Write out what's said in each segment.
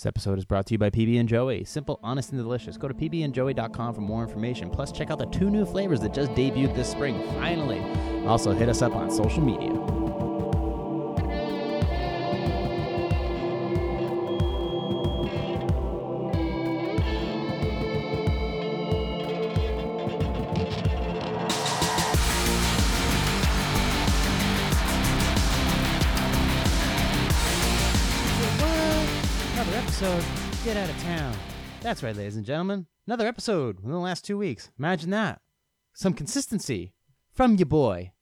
This episode is brought to you by PB and Joey. Simple, honest, and delicious. Go to pbandjoey.com for more information. Plus, check out the two new flavors that just debuted this spring. Finally. Also, hit us up on social media. Get out of town. That's right, ladies and gentlemen. Another episode in the last two weeks. Imagine that. Some consistency from your boy.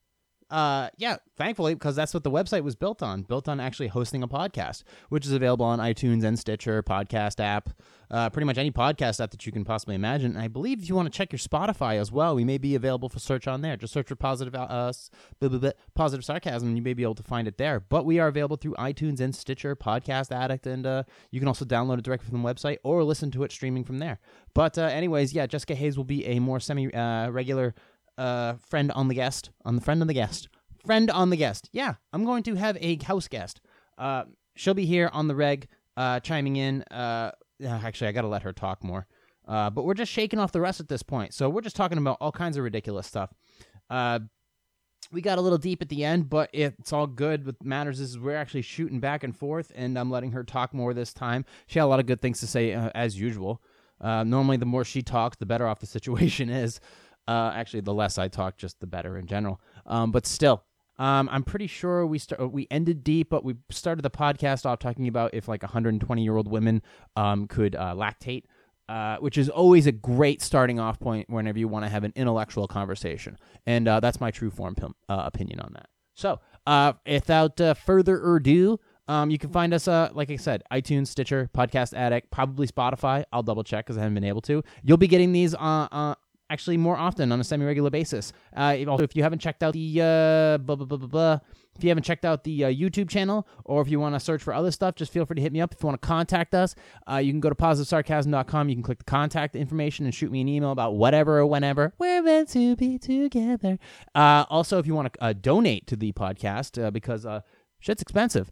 Uh, yeah, thankfully, because that's what the website was built on. Built on actually hosting a podcast, which is available on iTunes and Stitcher, podcast app, uh, pretty much any podcast app that you can possibly imagine. And I believe if you want to check your Spotify as well, we may be available for search on there. Just search for positive, uh, blah, blah, blah, positive sarcasm, and you may be able to find it there. But we are available through iTunes and Stitcher, Podcast Addict, and uh, you can also download it directly from the website or listen to it streaming from there. But uh, anyways, yeah, Jessica Hayes will be a more semi uh, regular uh, friend on the guest, on the friend on the guest, friend on the guest. Yeah, I'm going to have a house guest. Uh, she'll be here on the reg, uh, chiming in. Uh, actually, I got to let her talk more. Uh, but we're just shaking off the rest at this point, so we're just talking about all kinds of ridiculous stuff. Uh, we got a little deep at the end, but it's all good. What matters is we're actually shooting back and forth, and I'm letting her talk more this time. She had a lot of good things to say, uh, as usual. Uh, normally, the more she talks, the better off the situation is. Uh, actually, the less I talk, just the better in general. Um, but still, um, I'm pretty sure we start we ended deep, but we started the podcast off talking about if like 120 year old women um, could uh, lactate. Uh, which is always a great starting off point whenever you want to have an intellectual conversation, and uh, that's my true form uh, opinion on that. So, uh, without uh, further ado, um, you can find us, uh, like I said, iTunes, Stitcher, Podcast Addict, probably Spotify. I'll double check because I haven't been able to. You'll be getting these uh, actually more often on a semi-regular basis. Uh, also, if you haven't checked out the uh, blah blah blah blah blah, if you haven't checked out the uh, YouTube channel, or if you want to search for other stuff, just feel free to hit me up. If you want to contact us, uh, you can go to positivesarcasm.com. You can click the contact information and shoot me an email about whatever or whenever. We're meant to be together. Uh, also, if you want to uh, donate to the podcast, because shit's expensive.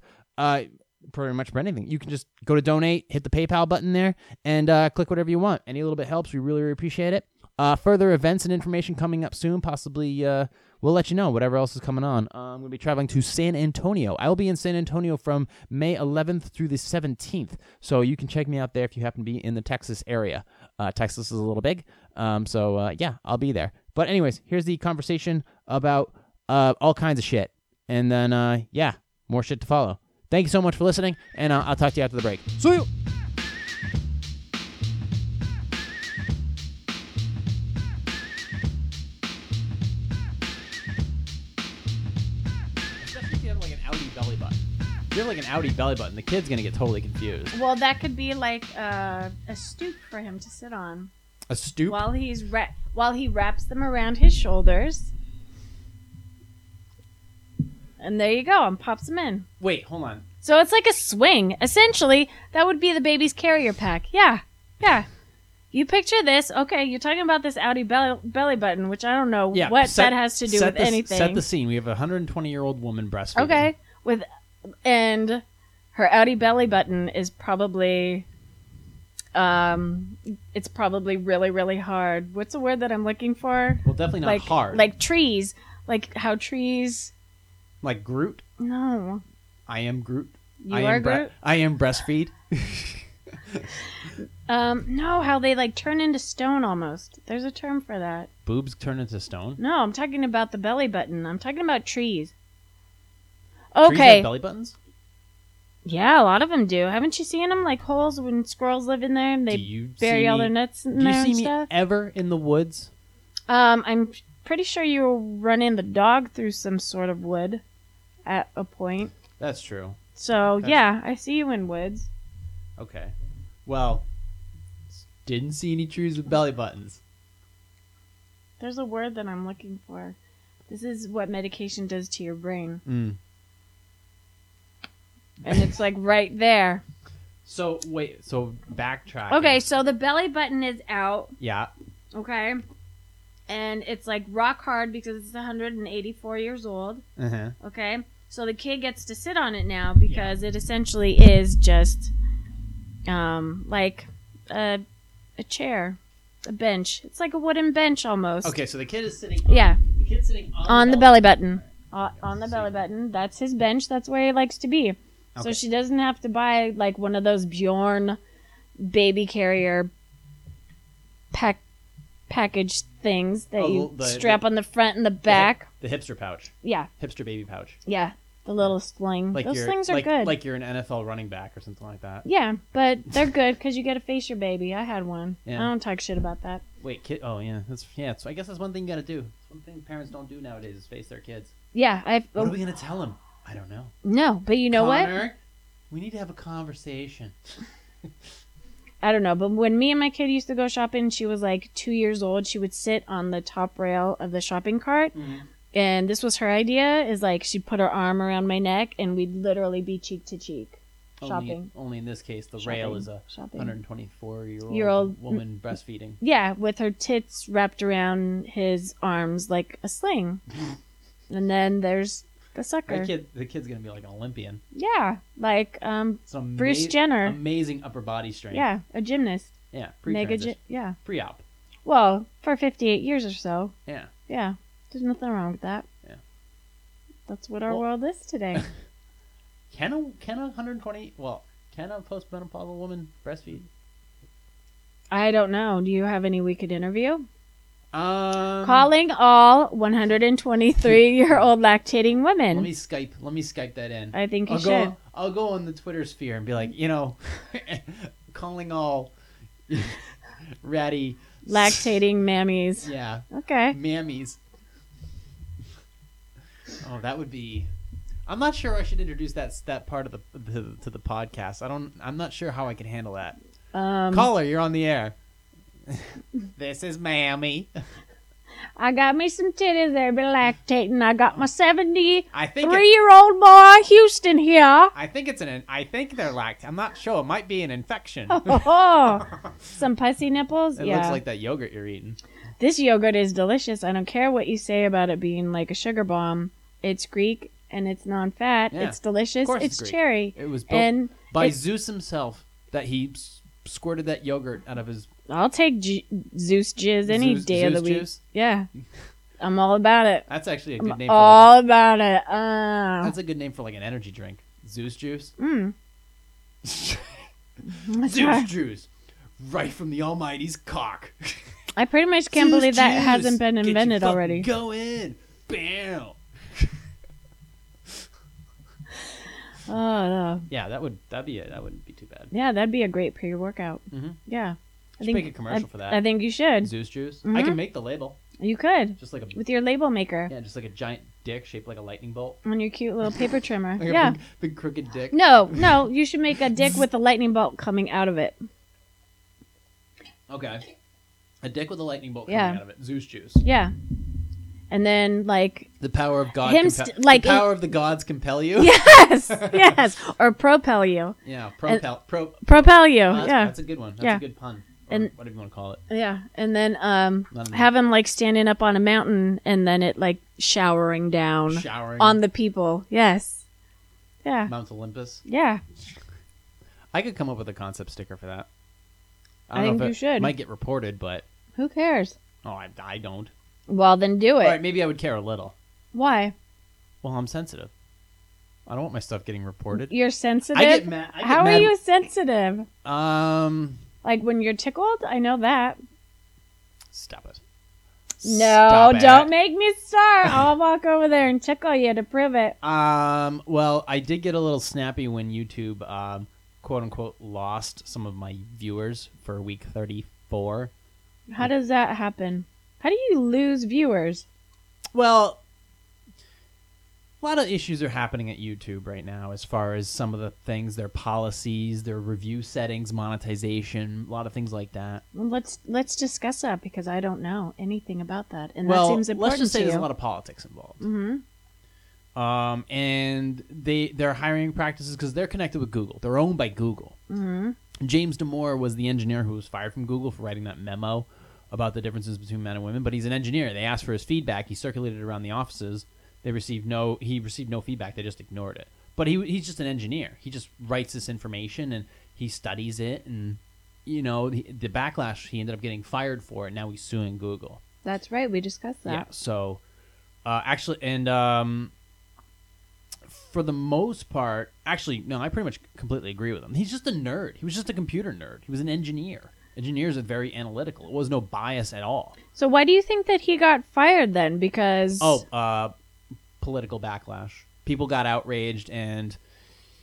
Pretty much for anything. You can just go to donate, hit the PayPal button there, and uh, click whatever you want. Any little bit helps. We really, really appreciate it. Uh, further events and information coming up soon. Possibly, uh, we'll let you know whatever else is coming on. Uh, I'm going to be traveling to San Antonio. I will be in San Antonio from May 11th through the 17th. So you can check me out there if you happen to be in the Texas area. Uh, Texas is a little big. Um, so uh, yeah, I'll be there. But, anyways, here's the conversation about uh, all kinds of shit. And then, uh, yeah, more shit to follow. Thank you so much for listening, and I'll talk to you after the break. See you. You have like an outie belly button, the kid's gonna get totally confused. Well, that could be like uh, a stoop for him to sit on A stoop. while he's ra- while he wraps them around his shoulders. And there you go, and pops them in. Wait, hold on. So it's like a swing. Essentially, that would be the baby's carrier pack. Yeah, yeah. You picture this. Okay, you're talking about this outie belly, belly button, which I don't know Yeah, what set- that has to do set with the, anything. Set the scene. We have a 120 year old woman breastfeeding. Okay, with and her outie belly button is probably um it's probably really really hard. What's the word that I'm looking for? Well, definitely not like hard. Like trees, like how trees like Groot. No. I am Groot. You I are am bre- Groot? I am breastfeed. Um no, how they like turn into stone almost. There's a term for that. Boobs turn into stone. No, I'm talking about the belly button. I'm talking about trees. Okay. belly buttons. yeah, a lot of them do. Haven't you seen them like holes when squirrels live in there and they do you bury see all me- their nuts in Do you see and me stuff? ever in the woods? Um, I'm pretty sure you were running the dog through some sort of wood at a point. That's true. So That's- yeah, I see you in woods. Okay. Well, didn't see any trees with belly buttons. There's a word that I'm looking for. This is what medication does to your brain, Mm. And it's like right there. So wait. So backtrack. Okay, so the belly button is out. Yeah. Okay, and it's like rock hard because it's 184 years old. Uh huh. Okay, so the kid gets to sit on it now because it essentially is just um, like a a chair, a bench. It's like a wooden bench almost. Okay, so the kid is sitting. Yeah. The kid's sitting on, On the belly button. Uh, on the belly button. That's his bench. That's where he likes to be. So she doesn't have to buy like one of those Bjorn baby carrier pack package things that Oh, you the- strap the- on the front and the back. The hipster pouch, Yeah, hipster baby pouch. yeah. The little sling. Like Those things are like, good. like you're an NFL running back or something like that. yeah, but they're good because you get to face your baby. I had one. Yeah. I don't talk shit about that. Wait, kid. Oh yeah, that's yeah. So I guess that's one thing you gotta do. It's one thing parents don't do nowadays is face their kids. Yeah, I. What are oh. we gonna tell them? I don't know. no, but you know what? We need to have a conversation. I don't know, but when me and my kid used to go shopping, she was like two years old. She would sit on the top rail of the shopping cart, mm-hmm. and this was her idea: is like she'd put her arm around my neck, and we'd literally be cheek to cheek shopping. only in this case, the rail is a Shopping. 124 year old Year old- woman breastfeeding. Yeah, with her tits wrapped around his arms like a sling, and then there's the sucker. The kid, the kid's gonna be like an Olympian. Yeah, like um, Some Bruce ama- Jenner. Amazing upper body strength. yeah, a gymnast, Yeah. mega, Pre-transition. gy- yeah. Pre-op. Well, for fifty-eight years or so, Yeah. yeah. There's nothing wrong with that. Yeah. That's what our Well- world is today. Can a can a 120 well can a postmenopausal woman breastfeed? I don't know. Do you have any we could interview? Um, Calling all 123 year old lactating women. Let me Skype. Let me Skype that in. I think you I'll should. go. I'll go on the Twitter sphere and be like, you know, calling all ratty Lactating mammies. Yeah, Okay. mammies. Oh, that would be. I'm not sure I should introduce that that part of the to, to the podcast. I don't. I'm not sure how I can handle that. Um, Caller, you're on the air. this is Mammy. I got me some titties there, be lactating. I got my 73 I think. It, year old boy, Houston, here. I think it's an. I think they're lact. I'm not sure. It might be an infection. Oh, some pussy nipples? It yeah. looks like that yogurt you're eating. This yogurt is delicious. I don't care what you say about it being like a sugar bomb. It's Greek and it's non-fat. Yeah. It's delicious. It's, it's Greek. cherry. It was built And by Zeus himself that he s- squirted that yogurt out of his I'll take G- Zeus jizz any Zeus- day of the week. juice. Yeah. I'm all about it. That's actually a I'm good name. For like all about it. Uh, that's a good name for like an energy drink. Zeus juice. mm. Zeus juice, right from the Almighty's cock. I pretty much can't Zeus believe that hasn't been invented already. Go in, bam. Oh, no. Yeah, that would that'd be it. That wouldn't be too bad. yeah, that'd be a great pre-workout. Mhm. Yeah, I Should think make a commercial I, for that. I think you should. Zeus juice. I Mhm. can make the label, You could just like a with your label maker yeah, just like a giant dick shaped like a lightning bolt. on your cute little paper trimmer. Like a yeah. big, big crooked dick. No, no, you should make a dick with a lightning bolt coming out of it. Okay. A dick with a lightning bolt coming Yeah. out of it. Zeus juice. Yeah. And then like The power of God. Him st- like the power of the gods compel you. yes, yes, or propel you, Yeah. Propel. pro. propel you. oh, that's, yeah, That's a good one. That's Yeah. a good pun. And- whatever you want to call it. yeah. And then um, Not an- have him like standing up on a mountain, and then it like showering down Showering on the people. Yes. Yeah. Mount Olympus. Yeah. I could come up with a concept sticker for that. I don't think know you it should. Might get reported, but Who cares? oh, I, I don't. Well, then do it. All right, maybe I would care a little. Why? Well, I'm sensitive. I don't want my stuff getting reported. You're sensitive. I get mad. I get How mad- are you sensitive? Um, Like when you're tickled? I know that. stop it. No, Stop don't make me start. I'll walk over there and tickle you to prove it. Um, well, I did get a little snappy when YouTube, um, quote unquote, lost some of my viewers for week 34. How does that happen? How do you lose viewers? Well, a lot of issues are happening at YouTube right now as far as some of the things, their policies, their review settings, monetization, a lot of things like that. Well, let's let's discuss that because I don't know anything about that, and well, that seems important let's just say to there's you. a lot of politics involved. mm-hmm. Um, and they their hiring practices because they're connected with Google. They're owned by Google. Mm-hmm. James Damore was the engineer who was fired from Google for writing that memo about the differences between men and women. But he's an engineer. They asked for his feedback. He circulated around the offices. They received no. He received no feedback. They just ignored it. But he he's just an engineer. He just writes this information and he studies it, and you know the, the backlash. He ended up getting fired for it. Now he's suing Google. That's right. We discussed that. Yeah. So, uh, actually, and um, for the most part, actually, no, I pretty much completely agree with him. He's just a nerd. He was just a computer nerd. He was an engineer. Engineers are very analytical. It was no bias at all. So why do you think that he got fired then? Because Oh, uh, political backlash. People got outraged, and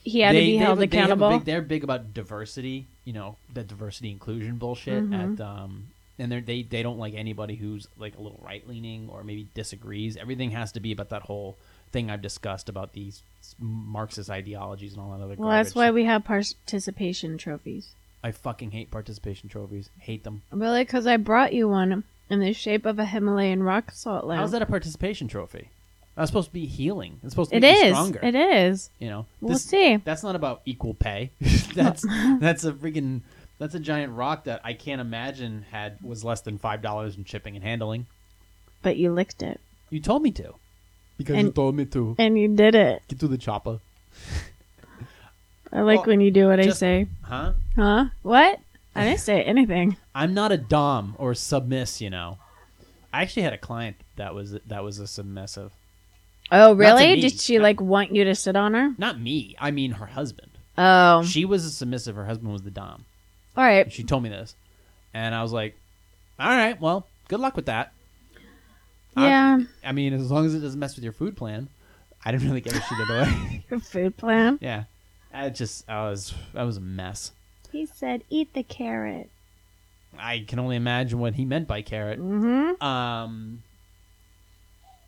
he had to be held they accountable. big- they're big about diversity. You know, the diversity inclusion bullshit. Mhm. At um, and they they they don't like anybody who's like a little right leaning or maybe disagrees. Everything has to be about that whole thing I've discussed about these Marxist ideologies and all that other. well, that's why we have participation trophies. I fucking hate participation trophies. Hate them. Really? Because I brought you one in the shape of a Himalayan rock salt lamp. How's that a participation trophy? That's supposed to be healing. It's supposed to It make you is. stronger. It is. You know, We'll This- see. That's not about equal pay. that's that's a freaking that's a giant rock that I can't imagine had was less than five dollars in shipping and handling. But you licked it, You told me to. Because And- you told me to. and you did it. Get to the chopper. I like Well, when you do what I say. Huh? Huh? What? I didn't say anything. I'm not a dom or submiss, you know. I actually had a client that was that was a submissive. Oh, really? me. Did she like want you to sit on her? Not me. I mean her husband. Oh, She was a submissive. Her husband was the dom. all right. She told me this, and I was like, "All right, well, good luck with that." I- Yeah, I mean, as long as it doesn't mess with your food plan, I didn't really give a shit either way. your food plan. yeah, I just I was I was a mess. He said, "Eat the carrot." I can only imagine what he meant by carrot. Mm-hmm. Um,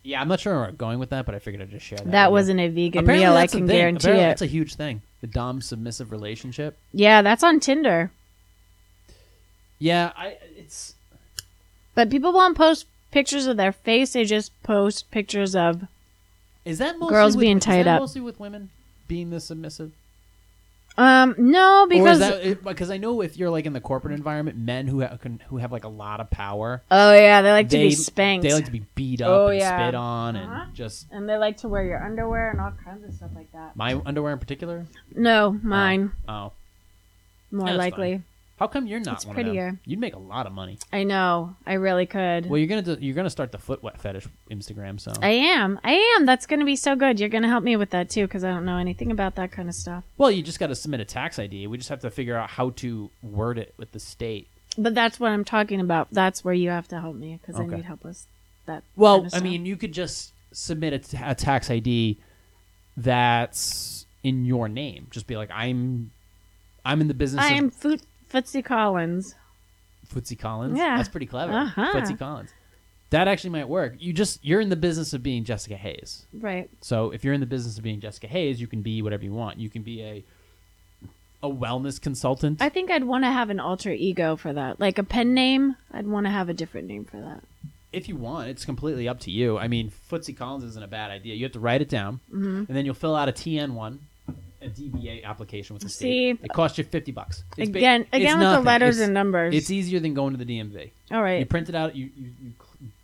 yeah, I'm not sure where I'm going with that, but I figured I'd just share that. That with you. wasn't a vegan Apparently meal. I that's a can thing. guarantee Apparently it. That's a huge thing. The dom submissive relationship. Yeah, that's on Tinder. Yeah, I it's But people won't post pictures of their face. They just post pictures of. is that mostly Girls with, being is tied that up. mostly with women being the submissive. Um, no, or because is that because I know if you're like in the corporate environment, men who have, can, who have like a lot of power, oh yeah, they like to be spanked. They like to be beat up Oh, and yeah. spit on Uh-huh. and just and they like to wear your underwear and all kinds of stuff like that. my underwear in particular. No, mine Oh, more That's likely. How come you're not It's one prettier. of them? You'd make a lot of money. I know. I really could. Well, you're gonna do, you're gonna start the foot wet fetish Instagram, so I am. I am. That's going to be so good. You're going to help me with that too because I don't know anything about that kind of stuff. well, you just got to submit a tax ID. We just have to figure out how to word it with the state. But that's what I'm talking about. That's where you have to help me because Okay. I need help with that. Well, kind of I mean, you could just submit a, t- a tax ID that's in your name. Just be like, I'm, I'm in the business I'm of Foot Footsie Collins. Footsie Collins. Yeah. that's pretty clever. Uh-huh. Footsie Collins. That actually might work. You just you're in the business of being Jessica Hayes. Right. So if you're in the business of being Jessica Hayes, you can be whatever you want. You can be a a wellness consultant. I think I'd want to have an alter ego for that. Like a pen name, I'd want to have a different name for that. if you want, it's completely up to you. I mean, Footsie Collins isn't a bad idea. You have to write it down, Mm-hmm. and then you'll fill out a TN one, a DBA application with the See? state. It costs you fifty bucks. It's ba- again, it's again with the letters It's- and numbers. It's easier than going to the DMV. All right. You print it out. You you, you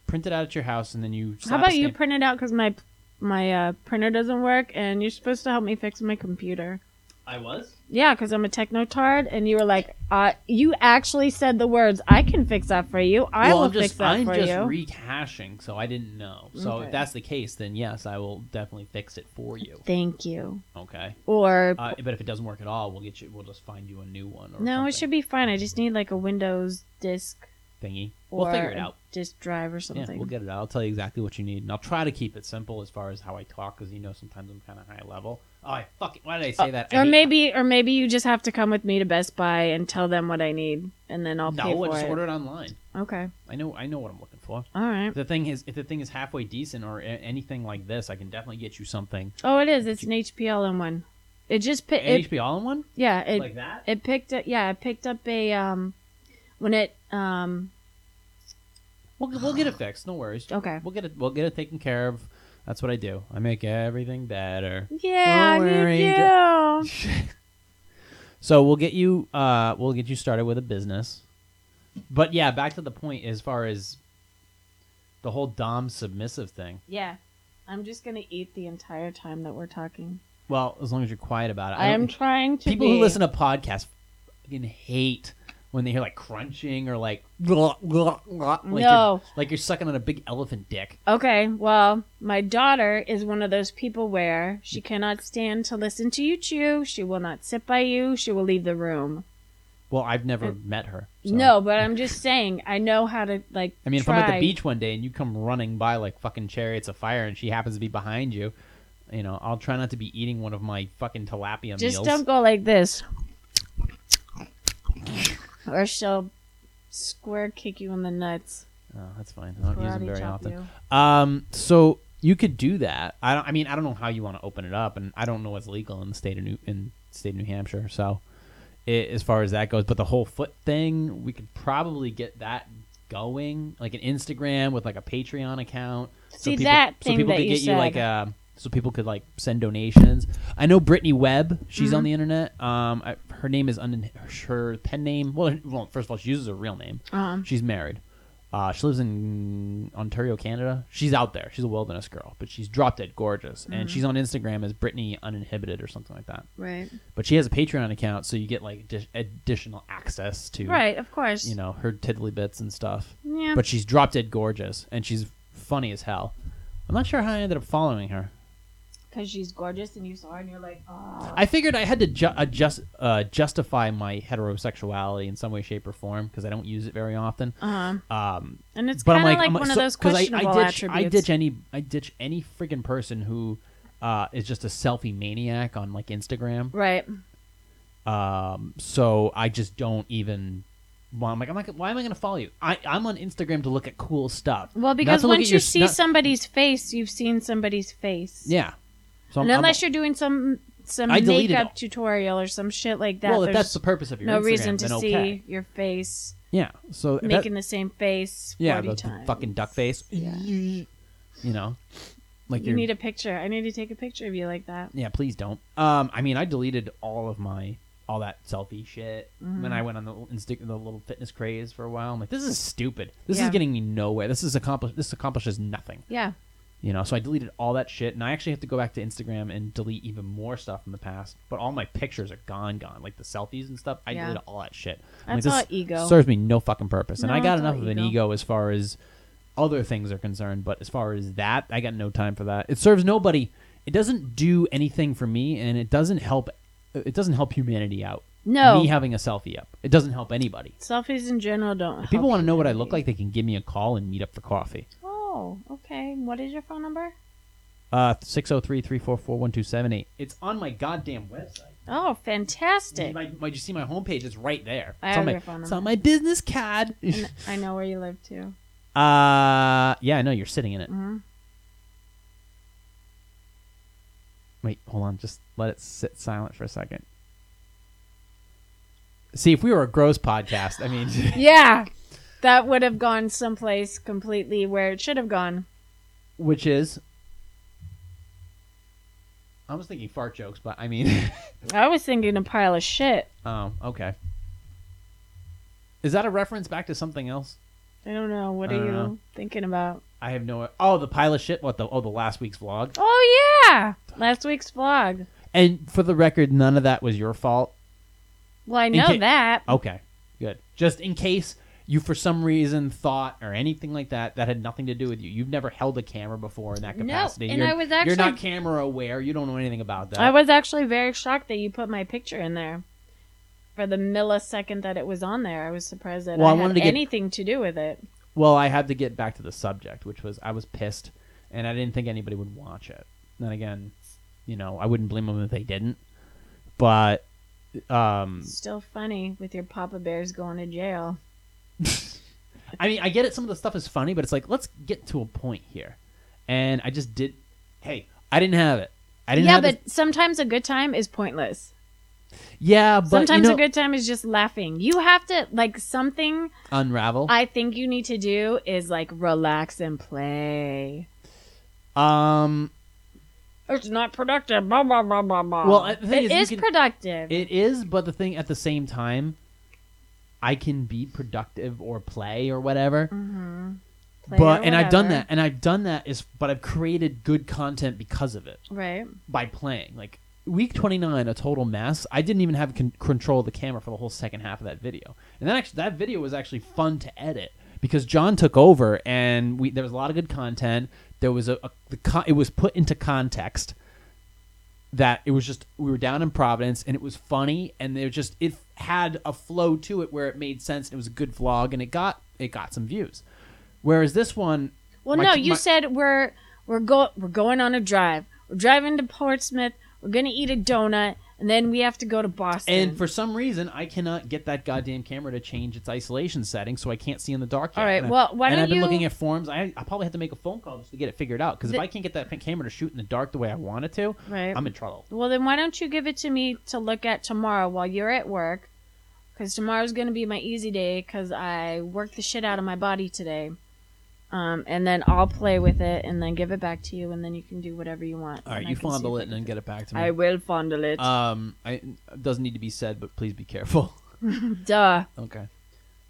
print it out at your house, and then you. How about you print it out because my my uh, printer doesn't work and you're supposed to help me fix my computer. I was. Yeah, because I'm a technotard, and you were like, uh, you actually said the words, "I can fix that for you. I well, will I'm just, fix that I'm for just you." rehashing, so I didn't know. So Okay. if that's the case, then yes, I will definitely fix it for you. Thank you. Okay. Or Uh, but if it doesn't work at all, we'll get you. We'll just find you a new one. Or no, it should be fine. I just need like a Windows disk thingy. or We'll figure it out. disk drive or something. Yeah, we'll get it out. I'll tell you exactly what you need, and I'll try to keep it simple as far as how I talk, because you know sometimes I'm kind of high level. Oh, I fucking why did I say that? I or maybe, or maybe you just have to come with me to Best Buy and tell them what I need, and then I'll pay no, I for just it. order it online. Okay, I know, I know what I'm looking for. all right. If the thing is, if the thing is halfway decent or a- anything like this, I can definitely get you something. Oh, it is. It's an HP all-in-one. It just picked An it, HP all-in-one yeah, it like that. it picked up. Yeah, it picked up a um when it um We'll, we'll get it fixed. No worries. okay. We'll get it. We'll get it taken care of. That's what I do. I make everything better. Yeah, Don't worry, you do. So we'll get you. Uh, we'll get you started with a business. But yeah, back to the point as far as the whole dom submissive thing. Yeah, I'm just gonna eat the entire time that we're talking. Well, as long as you're quiet about it. I am trying to. people be. who listen to podcasts fucking hate when they hear like crunching or like like No. you're, like you're sucking on a big elephant dick. Okay, well, my daughter is one of those people where she cannot stand to listen to you chew. She will not sit by you. She will leave the room. Well, I've never met her. so- No, but I'm just saying, I know how to like. I mean, if. I'm at the beach one day and you come running by like fucking chariots of fire and she happens to be behind you, you know, I'll try not to be eating one of my fucking tilapia just meals. don't go like this, or she'll square kick you in the nuts. Oh, that's fine. I don't use them Karate very chop often. Um, so you could do that. I don't. I mean, I don't know how you want to open it up, and I don't know what's legal in the state of New in state of New Hampshire. So, i as far as that goes, but the whole foot thing, we could probably get that going, like an Instagram with like a Patreon account. See, people, that so people that could you get you like uh, so people could like send donations. I know Brittany Webb. She's Mm-hmm. on the internet. Um, I, her name is un- her pen name. Well, well, first of all, she uses her real name. Uh-huh. She's married. Uh, she lives in Ontario, Canada. She's out there. She's a wilderness girl, but she's drop dead gorgeous, Mm-hmm. and she's on Instagram as Brittany Uninhibited or something like that. Right. But she has a Patreon account, so you get like addi- additional access to, Right. Of course. you know, her tiddly bits and stuff. Yeah. But she's drop dead gorgeous, and she's funny as hell. I'm not sure how I ended up following her. Because she's gorgeous, and you saw her, and you're like, oh. I figured I had to ju- adjust, uh, justify my heterosexuality in some way, shape, or form because I don't use it very often. Uh huh. Um, And it's kind of like, like, I'm one of those questionable I, I ditch, attributes. I ditch any, I ditch any freaking person who uh, is just a selfie maniac on like Instagram. Right. Um, so I just don't even. Well, I'm like, I'm like, why am I going to follow you? I, I'm on Instagram to look at cool stuff. Well, because once you your- see not- somebody's face, you've seen somebody's face. yeah. So I'm, And unless I'm, you're doing some some I makeup tutorial or some shit like that, well, if that's the purpose of your no Instagram, reason to see okay. your face Yeah. So that- making the same face yeah, 40 the, the fucking duck face. Yeah. You know, like You need a picture. I need to take a picture of you like that. Yeah, please don't. Um, I mean, I deleted all of my all that selfie shit Mm-hmm. when I went on the insta- the little fitness craze for a while. I'm like, this is stupid. This Yeah. is getting me nowhere. This is accomplish. This accomplishes nothing. Yeah. You know, so I deleted all that shit, and I actually have to go back to Instagram and delete even more stuff from the past. But all my pictures are gone, gone. Like the selfies and stuff. I Yeah. deleted all that shit. I'm That's like, this ego. Serves me no fucking purpose, and No, I got it's all enough of an ego. ego as far as other things are concerned. But as far as that, I got no time for that. It serves nobody. It doesn't do anything for me, and it doesn't help. It doesn't help humanity out. No. Me having a selfie up, it doesn't help anybody. Selfies in general don't. If people want to know what I look like, they can give me a call and meet up for coffee. Oh, okay. What is your phone number? Uh, 603-344-1278. It's on my goddamn website. Oh, fantastic. My, my, you see my homepage? It's right there. I it's have on my, your phone It's number. on my business card. And I know where you live too. uh, yeah, I know you're sitting in it. hmm Wait, hold on. Just let it sit silent for a second. See, if we were a gross podcast, I mean, Yeah, that would have gone someplace completely where it should have gone. which is, I was thinking fart jokes, but I mean, I was thinking a pile of shit. oh, okay. Is that a reference back to something else? I don't know. What I are you know. thinking about? I have no. Oh, the pile of shit. What the? Oh, the last week's vlog. Oh yeah, last week's vlog. And for the record, none of that was your fault. Well, I know ca- that. Okay, good. Just in case you, for some reason, thought or anything like that that had nothing to do with you. You've never held a camera before in that capacity. No, and you're, I was actually you're not camera aware. You don't know anything about that. I was actually very shocked that you put my picture in there. For the millisecond that it was on there, I was surprised that Well, I, I had wanted to get- anything to do with it. well, I had to get back to the subject, which was I was pissed, and I didn't think anybody would watch it. Then again, you know, I wouldn't blame them if they didn't. But um, Still funny with your Papa Bears going to jail. I mean, I get it. Some of the stuff is funny, but it's like, let's get to a point here. And I just did. Hey, I didn't have it. I didn't yeah, have but this- sometimes a good time is pointless. yeah, but sometimes you know, a good time is just laughing. You have to like something unravel. I think you need to do is like relax and play. um, It's not productive. Blah blah blah blah blah. Well, uh, the thing it is, is can- productive. it is, but the thing at the same time, I can be productive or play or whatever. Mm-hmm. Play but and I've done that, and I've done that is, but I've created good content because of it Right. by playing. Like week 29 a total mess. I didn't even have con- control of the camera for the whole second half of that video. And that actually that video was actually fun to edit because John took over and we there was a lot of good content. There was a, a the con- it was put into context that it was just we were down in Providence and it was funny and there just it had a flow to it where it made sense and it was a good vlog and it got it got some views. Whereas this one Well, my- no, you my- said we're we're go we're going on a drive. We're driving to Portsmouth. We're gonna eat a donut, and then we have to go to Boston. And for some reason, I cannot get that goddamn camera to change its isolation setting, so I can't see in the dark. Yet. All right, And well, why and don't and I've been you- looking at forums. I, I probably have to make a phone call just to get it figured out. Because if I can't get that camera to shoot in the dark the way I want it to, right. I'm in trouble. well, then why don't you give it to me to look at tomorrow while you're at work? Because tomorrow's gonna be my easy day because I worked the shit out of my body today. Um, and then I'll play with it and then give it back to you, and then you can do whatever you want. All right, and I you see fondle if it and then get it back to me. I will fondle it. um, I it doesn't need to be said, but please be careful. Duh. okay.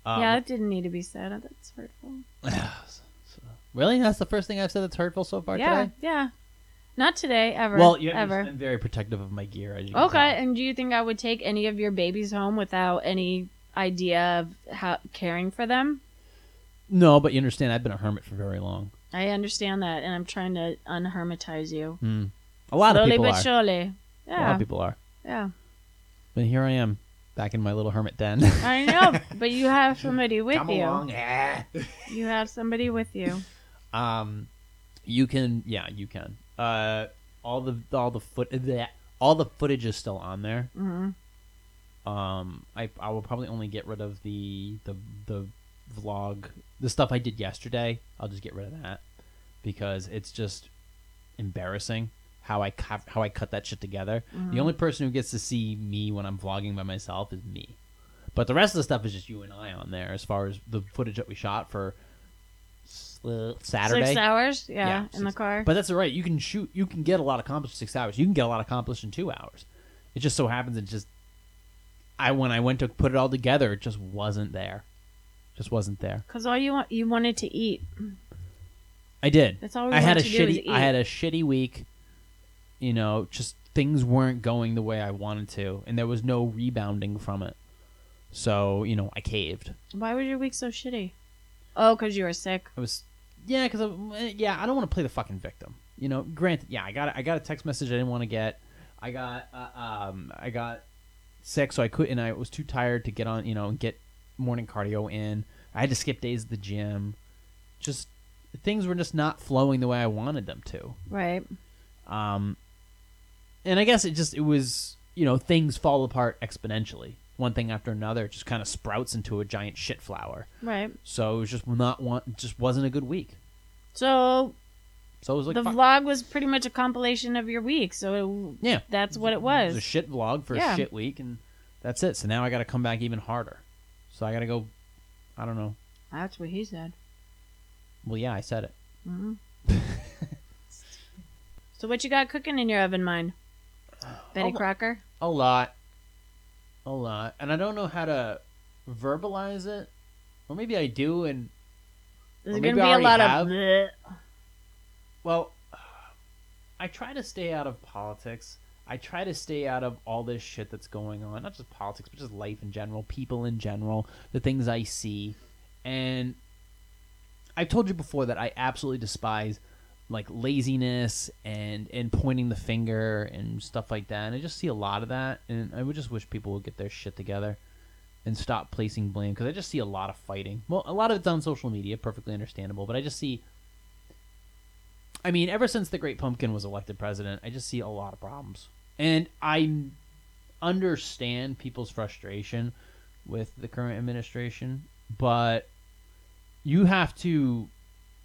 Um, yeah, it didn't need to be said. That's hurtful. really? That's the first thing I've said that's hurtful so far yeah, today. yeah. Not today, ever. Well, you ever. I'm very protective of my gear. As you can Okay, tell. and do you think I would take any of your babies home without any idea of how caring for them? No, but you understand, I've been a hermit for very long. I understand that, and I'm trying to unhermitize you. Hmm. A lot of people but are. surely. A lot Yeah, of people are. yeah. But here I am, back in my little hermit den. I know, but you have somebody with Come you. along. eh. You have somebody with you. Um, you can, yeah, you can. Uh, all the all the foot that all the footage is still on there. hmm Um, I I will probably only get rid of the the the vlog, the stuff I did yesterday. I'll just get rid of that because it's just embarrassing how I cut how I cut that shit together. The only person who gets to see me when I'm vlogging by myself is me. But the rest of the stuff is just you and I on there as far as the footage that we shot for uh, Saturday. Six hours, yeah, Yeah, in the car. But that's all right. You can shoot. You can get a lot accomplished in six hours. You can get a lot accomplished in two hours. It just so happens it just. I when I went to put it all together, it just wasn't there. Just wasn't there. Because all you want, you wanted to eat. I did. That's all we I had a to do is shitty. I had a shitty week. You know, just things weren't going the way I wanted to, and there was no rebounding from it. So you know, I caved. Why was your week so shitty? Oh, because you were sick. I was, yeah, because yeah, I don't want to play the fucking victim. You know, granted, yeah, I got I got a text message I didn't want to get. I got uh, um I got sick, so I couldn't. I was too tired to get on, you know, and get morning cardio in. I had to skip days at the gym. Just things were just not flowing the way I wanted them to. Right. Um, and I guess it just it was you know things fall apart exponentially. One thing after another, it just kind of sprouts into a giant shit flower. Right. So it was just not one, just wasn't a good week. So So it was like the vlog was pretty much a compilation of your week. So yeah, that's what it it was was. a shit vlog for Yeah. a shit week, and that's it. So now I got to come back even harder. So I got to go. I don't know. That's what he said. Well, yeah, I said it. hmm so what you got cooking in your oven, mine? Betty Oh, Crocker. A lot, a lot, and I don't know how to verbalize it, or maybe I do, and There's gonna be I a lot have. of. bleh. Well, I try to stay out of politics. I try to stay out of all this shit that's going on. Not just politics, but just life in general, people in general, the things I see. And I've told you before that I absolutely despise like laziness and and pointing the finger and stuff like that. And I just see a lot of that and I would just wish people would get their shit together and stop placing blame because I just see a lot of fighting. Well, a lot of it's on social media, perfectly understandable, but I just see I mean, ever since the Great Pumpkin was elected president, I just see a lot of problems. And I understand people's frustration with the current administration, but you have to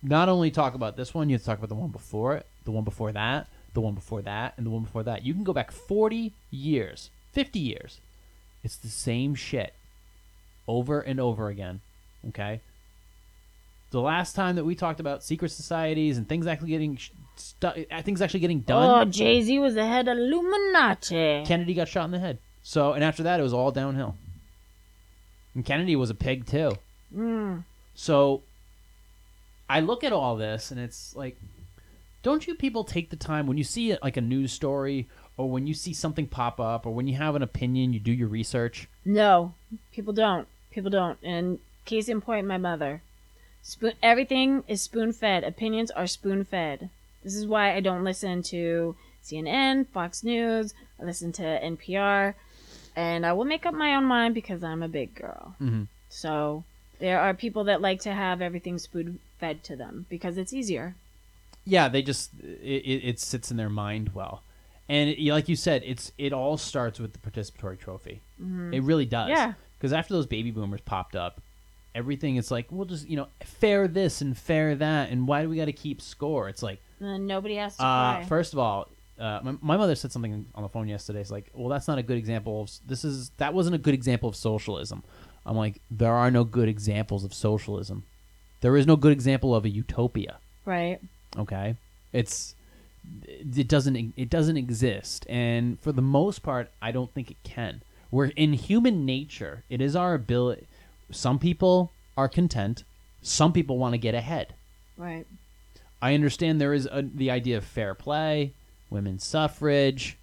not only talk about this one, you have to talk about the one before it, the one before that, the one before that, and the one before that. You can go back 40 years, 50 years. It's the same shit over and over again. Okay? The last time that we talked about secret societies and things actually getting stu- uh, things actually getting done. Oh, Jay Z was the head of Illuminati. Kennedy got shot in the head. So, and after that, it was all downhill. And Kennedy was a pig too. Mm. So I look at all this and it's like don't you people take the time when you see like a news story or when you see something pop up or when you have an opinion, you do your research? No, people don't. People don't. And case in point, my mother. Spoon. Everything is spoon fed. Opinions are spoon fed. This is why I don't listen to CNN, Fox News. I listen to NPR, and I will make up my own mind because I'm a big girl. Mhm. So there are people that like to have everything spoon fed to them because it's easier. yeah, they just it, it, it sits in their mind well, and it, like you said, it's it all starts with the participatory trophy. It really does. Yeah. Because after those baby boomers popped up, everything is like we'll just you know fair this and fair that, and why do we got to keep score? It's like And nobody has to uh, first of all. Uh, my, my mother said something on the phone yesterday. It's like, well, that's not a good example of this is that wasn't a good example of socialism. I'm like, there are no good examples of socialism. There is no good example of a utopia right. okay it's it doesn't it doesn't exist and for the most part i don't think it can we're in human nature it is our ability some people are content some people want to get ahead Right. i understand there is a, the idea of fair play women's suffrage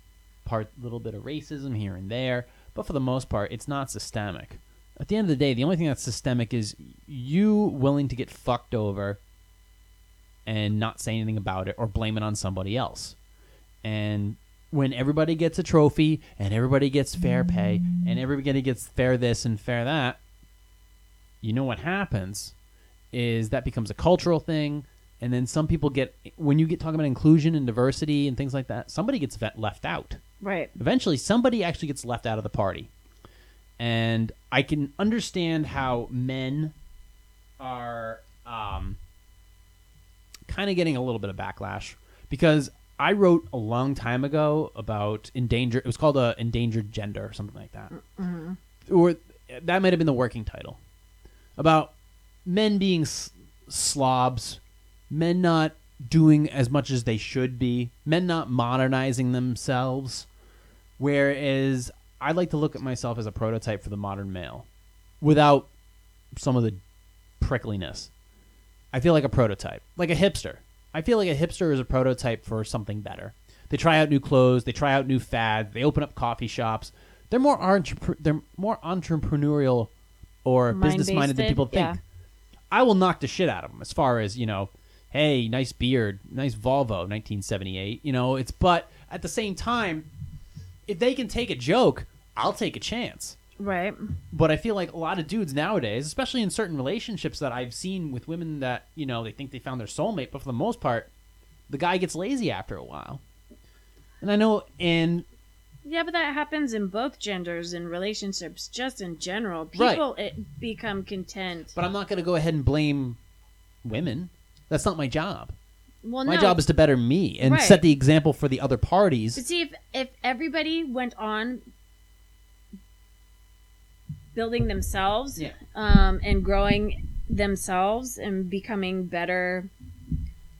part little bit of racism here and there but for the most part it's not systemic at the end of the day the only thing that's systemic is you willing to get fucked over and not say anything about it or blame it on somebody else. And when everybody gets a trophy and everybody gets fair pay and everybody gets fair this and fair that, you know what happens is that becomes a cultural thing. And then some people get, when you get talking about inclusion and diversity and things like that, somebody gets left out. Right. Eventually, somebody actually gets left out of the party. And I can understand how men are um, kind of getting a little bit of backlash because I wrote a long time ago about endangered. It was called a endangered gender or something like that, or that might have been the working title about men being s- slobs, men not doing as much as they should be, men not modernizing themselves. Whereas I like to look at myself as a prototype for the modern male, without some of the prickliness. I feel like a prototype, like a hipster. I feel like a hipster is a prototype for something better. They try out new clothes, they try out new fads, they open up coffee shops. They're more entrepre- they're more entrepreneurial or business minded than people think. yeah. I will knock the shit out of them as far as you know. Hey, nice beard, nice Volvo, 1978. You know, it's but at the same time, if they can take a joke, I'll take a chance. Right. But I feel like a lot of dudes nowadays, especially in certain relationships that I've seen with women that, you know, they think they found their soulmate, but for the most part, the guy gets lazy after a while. And I know in Yeah, but that happens in both genders in relationships, just in general. Right. People it, become content. but I'm not going to go ahead and blame women. That's not my job. well, My no. job is to better me and Right. set the example for the other parties. But see, if if everybody went on building themselves, Yeah. um, and growing themselves and becoming better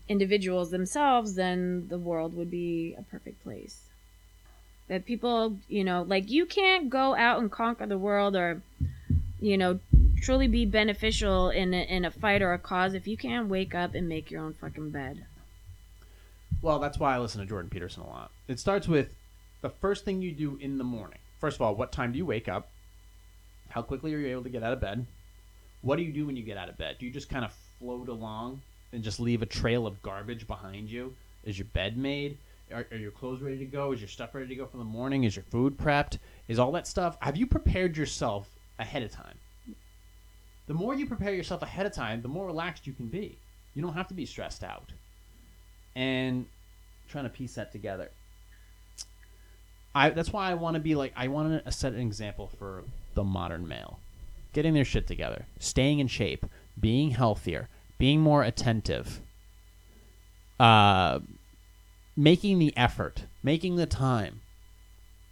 individuals themselves, then the world would be a perfect place. That people, you know, like you can't go out and conquer the world or, you know, truly be beneficial in a, in a fight or a cause if you can't wake up and make your own fucking bed. Well, that's why I listen to Jordan Peterson a lot. It starts with the first thing you do in the morning. First of all, what time do you wake up? How quickly are you able to get out of bed? What do you do when you get out of bed? Do you just kind of float along and just leave a trail of garbage behind you? Is your bed made? Are, are your clothes ready to go? Is your stuff ready to go for the morning? Is your food prepped? Is all that stuff? Have you prepared yourself ahead of time? The more you prepare yourself ahead of time, the more relaxed you can be. You don't have to be stressed out and trying to piece that together. I that's why I want to be like I want to set an example for the modern male, getting their shit together, staying in shape, being healthier, being more attentive, uh, making the effort, making the time,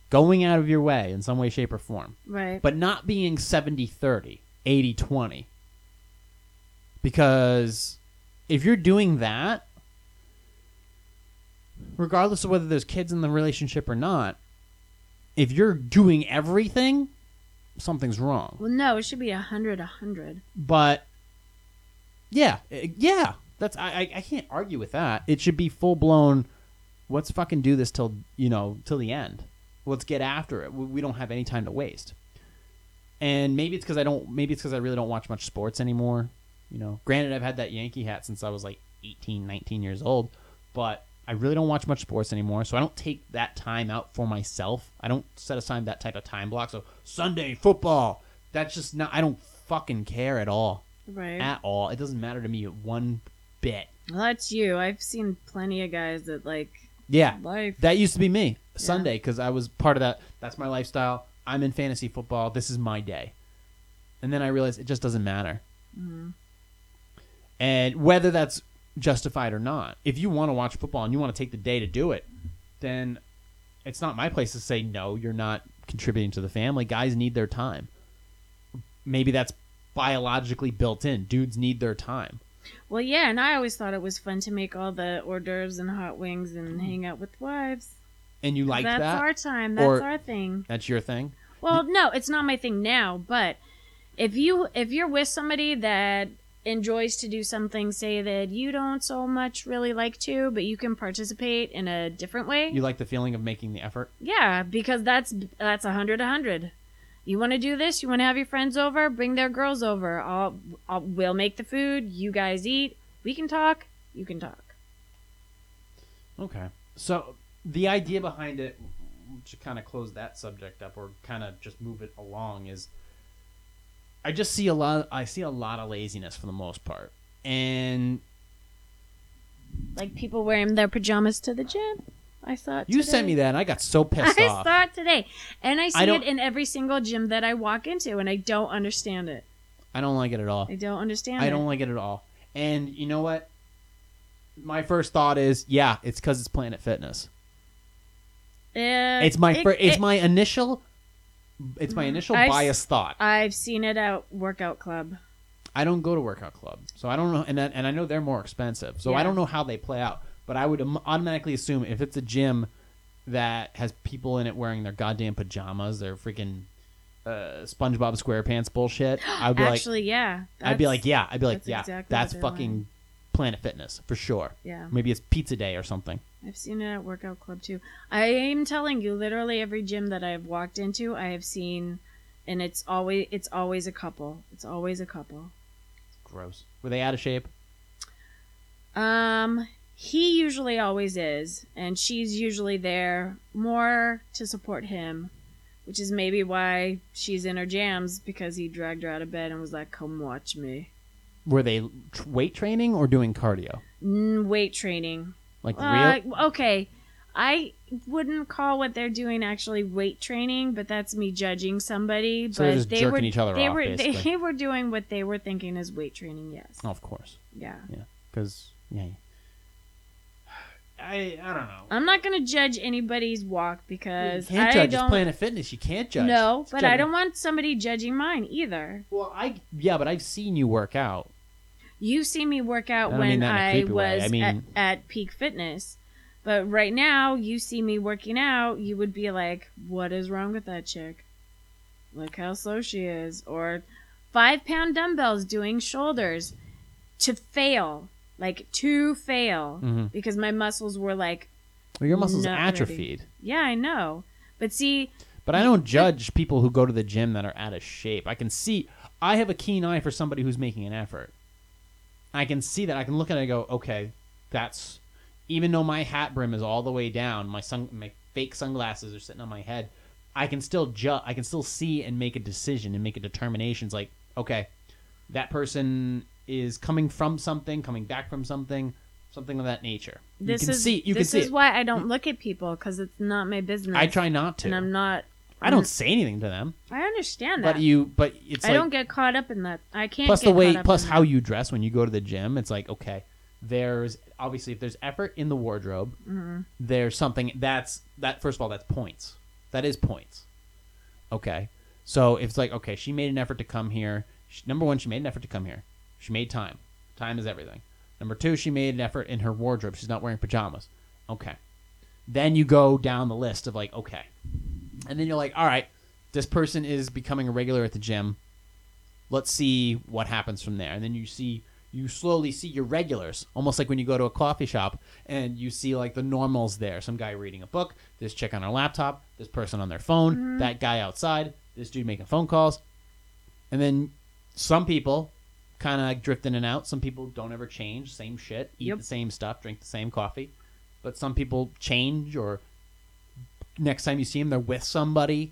going out of your way in some way, shape, or form Right. but not being 70 30, 80 20. Because if you're doing that, regardless of whether there's kids in the relationship or not, if you're doing everything, something's wrong. well, no, it should be a hundred, a hundred. But yeah, eh, yeah, that's I I, I can't argue with that. It should be full blown let's fucking do this till you know till the end. Let's get after it. We, don't have any time to waste. And maybe it's because I don't. Maybe it's because I really don't watch much sports anymore. You know, granted, I've had that Yankee hat since I was like 18, 19 years old, but I really don't watch much sports anymore. So I don't take that time out for myself. I don't set aside that type of time block. So Sunday football. That's just not. I don't fucking care at all. Right. At all. It doesn't matter to me one bit. well, that's you. I've seen plenty of guys that like Yeah, life. that used to be me Sunday because I was part of that. That's my lifestyle. I'm in fantasy football. This is my day. And then I realized it just doesn't matter. Mm-hmm. And whether that's justified or not, if you want to watch football and you want to take the day to do it, then it's not my place to say no. You're not contributing to the family. Guys need their time. Maybe that's biologically built in. Dudes need their time. Well, yeah, and I always thought it was fun to make all the hors d'oeuvres and hot wings and mm. hang out with wives. And you like that's that? our time. That's Or- our thing. That's your thing. Well, no, it's not my thing now, but if you if you're with somebody that enjoys to do something say that you don't so much really like to, but you can participate in a different way. You like the feeling of making the effort. yeah, because that's that's a hundred a hundred. You want to do this? You want to have your friends over? Bring their girls over. I'll, I'll we'll make the food. You guys eat. We can talk. You can talk. Okay. So the idea behind it, to kind of close that subject up or kind of just move it along, is I just see a lot. I see a lot of laziness for the most part, and Like people wearing their pajamas to the gym. I saw it. you sent me that, and I got so pissed I off. saw it today, and I see don't- it in every single gym that I walk into, and I don't understand it. I don't like it at all. I don't understand. I it. don't like it at all. And you know what? My first thought is, yeah, it's because it's Planet Fitness. Uh, It's my it- fir- it's it- my initial. It's my initial I've s- biased thought. I've seen it at workout club. I don't go to workout club, so I don't know, and that, and I know they're more expensive, so I don't know how they play out. But I would automatically assume if it's a gym that has people in it wearing their goddamn pajamas, their freaking uh, SpongeBob SquarePants bullshit, I'd be Actually, yeah. like, I'd be like, yeah, I'd be like, that's yeah, exactly that's fucking. Planet Fitness for sure. Yeah, Maybe it's Pizza Day or something. I've seen it at workout club too. I am telling you, literally every gym that I have walked into, I have seen, and it's always it's always a couple. It's always a couple. Gross. Were they out of shape? Um, he usually always is, and she's usually there more to support him, which is maybe why she's in her jams because he dragged her out of bed and was like, "Come watch me." Were they tr- weight training or doing cardio? Mm, weight training. Like Uh, real? okay, I wouldn't call what they're doing actually weight training, but that's me judging somebody. So but they jerking were each other they off, were basically. they were doing what they were thinking is weight training. Yes. Oh, of course. Yeah. Yeah, because yeah. I I don't know. I'm not gonna judge anybody's walk You because can't I judge. don't. It's Planet Fitness. You can't judge. No, It's but I don't want somebody judging mine either. Well, I yeah, but I've seen you work out. You see me work out I when that in a I creepy way. was I mean- at, at peak fitness. But right now, you see me working out, you would be like, what is wrong with that chick? Look how slow she is. Or five pound dumbbells doing shoulders to fail. Like to fail. Mhm. Because my muscles were like, Well, your muscles Not ready. atrophied. yeah, I know. But see, But I don't judge people who go to the gym that are out of shape. I can see. I have a keen eye for somebody who's making an effort. I can see that. I can look at it and go, okay, that's. Even though my hat brim is all the way down, my sun, my fake sunglasses are sitting on my head. I can still ju- I can still see and make a decision and make a determination. It's like, okay, that person is coming from something, coming back from something, something of that nature. this you can is see. You this can see. is it. why I don't look at people because it's not my business. I try not to. and I'm not. I don't say anything to them. I understand that. But you, but it's I like don't get caught up in that. I can't. plus the way, plus how that. you dress when you go to the gym. It's like okay, there's obviously if there's effort in the wardrobe, Mm-hmm. there's something that's that. First of all, that's points. That is points. Okay, so if it's like okay, she made an effort to come here. She, number one, she made an effort to come here. She made time. Time is everything. Number two, she made an effort in her wardrobe. She's not wearing pajamas. Okay. Then you go down the list of like, okay. And then you're like, all right, this person is becoming a regular at the gym. Let's see what happens from there. And then you see you slowly see your regulars, almost like when you go to a coffee shop and you see like the normals there. Some guy reading a book, this chick on her laptop, this person on their phone, mm-hmm. that guy outside, this dude making phone calls. And then some people kind of drift in and out. Some people don't ever change, same shit, eat Yep. the same stuff, drink the same coffee. But some people change, or next time you see them, they're with somebody,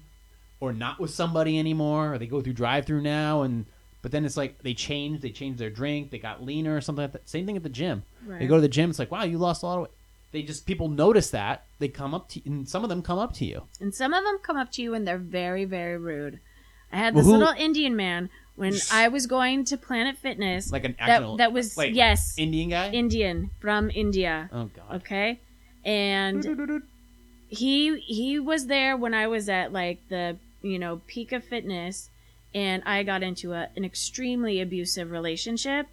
or not with somebody anymore, or they go through drive-through now, and but then it's like they change, they change their drink, they got leaner or something like that. Same thing at the gym. They go to the gym, it's like, wow, you lost a lot of weight. They just people notice that they come up to, and some of them come up to you. And some of them come up to you and they're very, very rude. I had Well, this who- little Indian man when I was going to Planet Fitness. Like an that, that was wait, yes, Indian guy. Indian from India. oh god. Okay, and he he was there when I was at like the you know peak of fitness, and I got into a, an extremely abusive relationship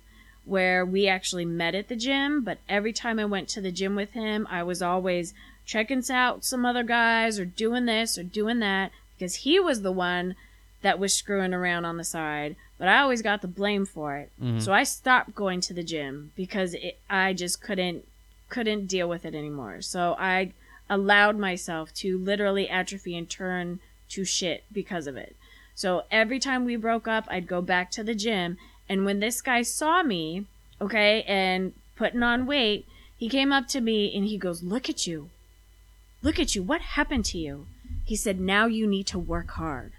where we actually met at the gym. But every time I went to the gym with him, I was always checking out some other guys or doing this or doing that because he was the one that was screwing around on the side. But I always got the blame for it. Mhm. So I stopped going to the gym because it, I just couldn't couldn't deal with it anymore. So I allowed myself to literally atrophy and turn to shit because of it. So every time we broke up, I'd go back to the gym. And when this guy saw me, okay, and putting on weight, he came up to me and he goes, Look at you. Look at you. What happened to you? He said, Now you need to work hard.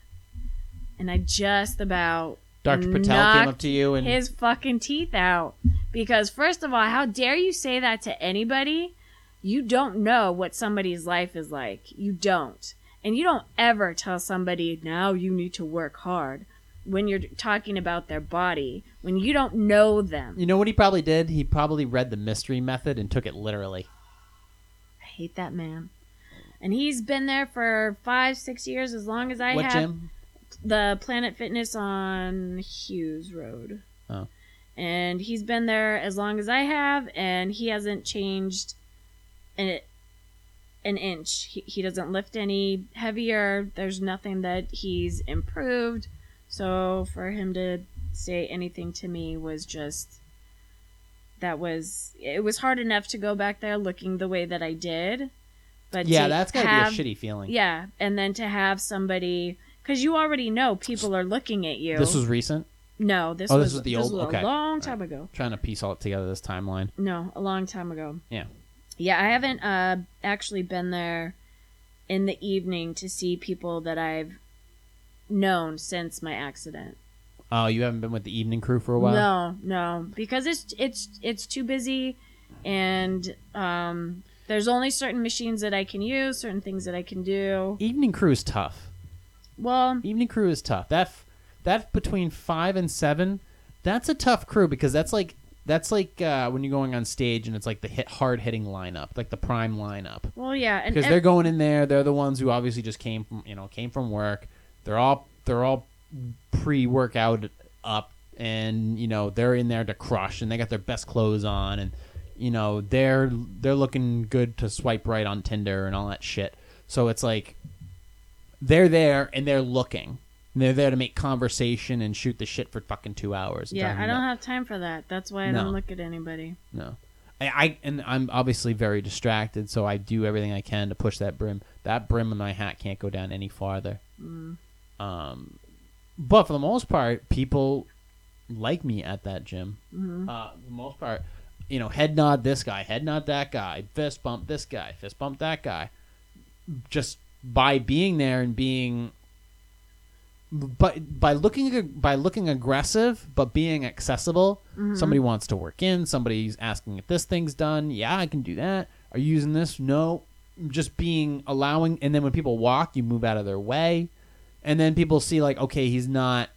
And I just about Dr. Patel came up to you and his fucking teeth out. Because first of all, how dare you say that to anybody? You don't know what somebody's life is like. You don't. And you don't ever tell somebody, now you need to work hard when you're talking about their body, when you don't know them. You know what he probably did? He probably read the mystery method and took it literally. I hate that man. And he's been there for five, six years, as long as I what have. gym? The Planet Fitness on Hughes Road. Oh. And he's been there as long as I have, and he hasn't changed an, an inch. He, he doesn't lift any heavier. There's nothing that he's improved. So for him to say anything to me was just. That was. It was hard enough to go back there looking the way that I did. But Yeah, that's gotta have- be a shitty feeling. yeah, and then to have somebody because you already know people are looking at you. This was recent. no, this Oh, this was was the this old- was okay. a long time ago. trying to piece all it together this timeline. No, a long time ago. Yeah. Yeah, I haven't uh actually been there in the evening to see people that I've known since my accident. Oh, you haven't been with the evening crew for a while? No, no, because it's it's it's too busy, and um, there's only certain machines that I can use, certain things that I can do. Evening crew is tough. Well, Evening crew is tough. That f- that between five and seven, that's a tough crew because that's like that's like uh, when you're going on stage and it's like the hit hard hitting lineup, like the prime lineup. well, yeah, because ev- they're going in there. They're the ones who obviously just came from you know came from work. They're all they're all pre workout up, and you know they're in there to crush, and they got their best clothes on, and you know they're they're looking good to swipe right on Tinder and all that shit. So it's like they're there and they're looking. And they're there to make conversation and shoot the shit for fucking two hours. Yeah, I don't about- have time for that. That's why I No. don't look at anybody. no. I, I and I'm obviously very distracted, so I do everything I can to push that brim. That brim of my hat can't go down any farther. Mm. Um, but for the most part, people like me at that gym. hmm Uh, for the most part, you know, head nod this guy, head nod that guy, fist bump this guy, fist bump that guy. Just by being there and being, but by looking by looking aggressive, but being accessible. Mm-hmm. Somebody wants to work in. Somebody's asking if this thing's done. Yeah, I can do that. Are you using this? No. Just being allowing, and then when people walk, you move out of their way, and then people see like, okay, he's not.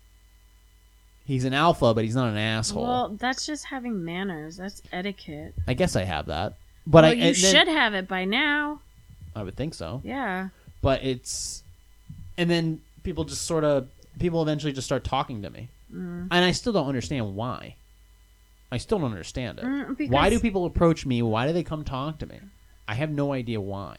He's an alpha, but he's not an asshole. Well, that's just having manners. That's etiquette. I guess I have that, but well, I you and then- should have it by now. I would think so. Yeah. But it's, and then people just sort of people eventually just start talking to me, Mm. and I still don't understand why. I still don't understand it. Mm, Why do people approach me? Why do they come talk to me? I have no idea why.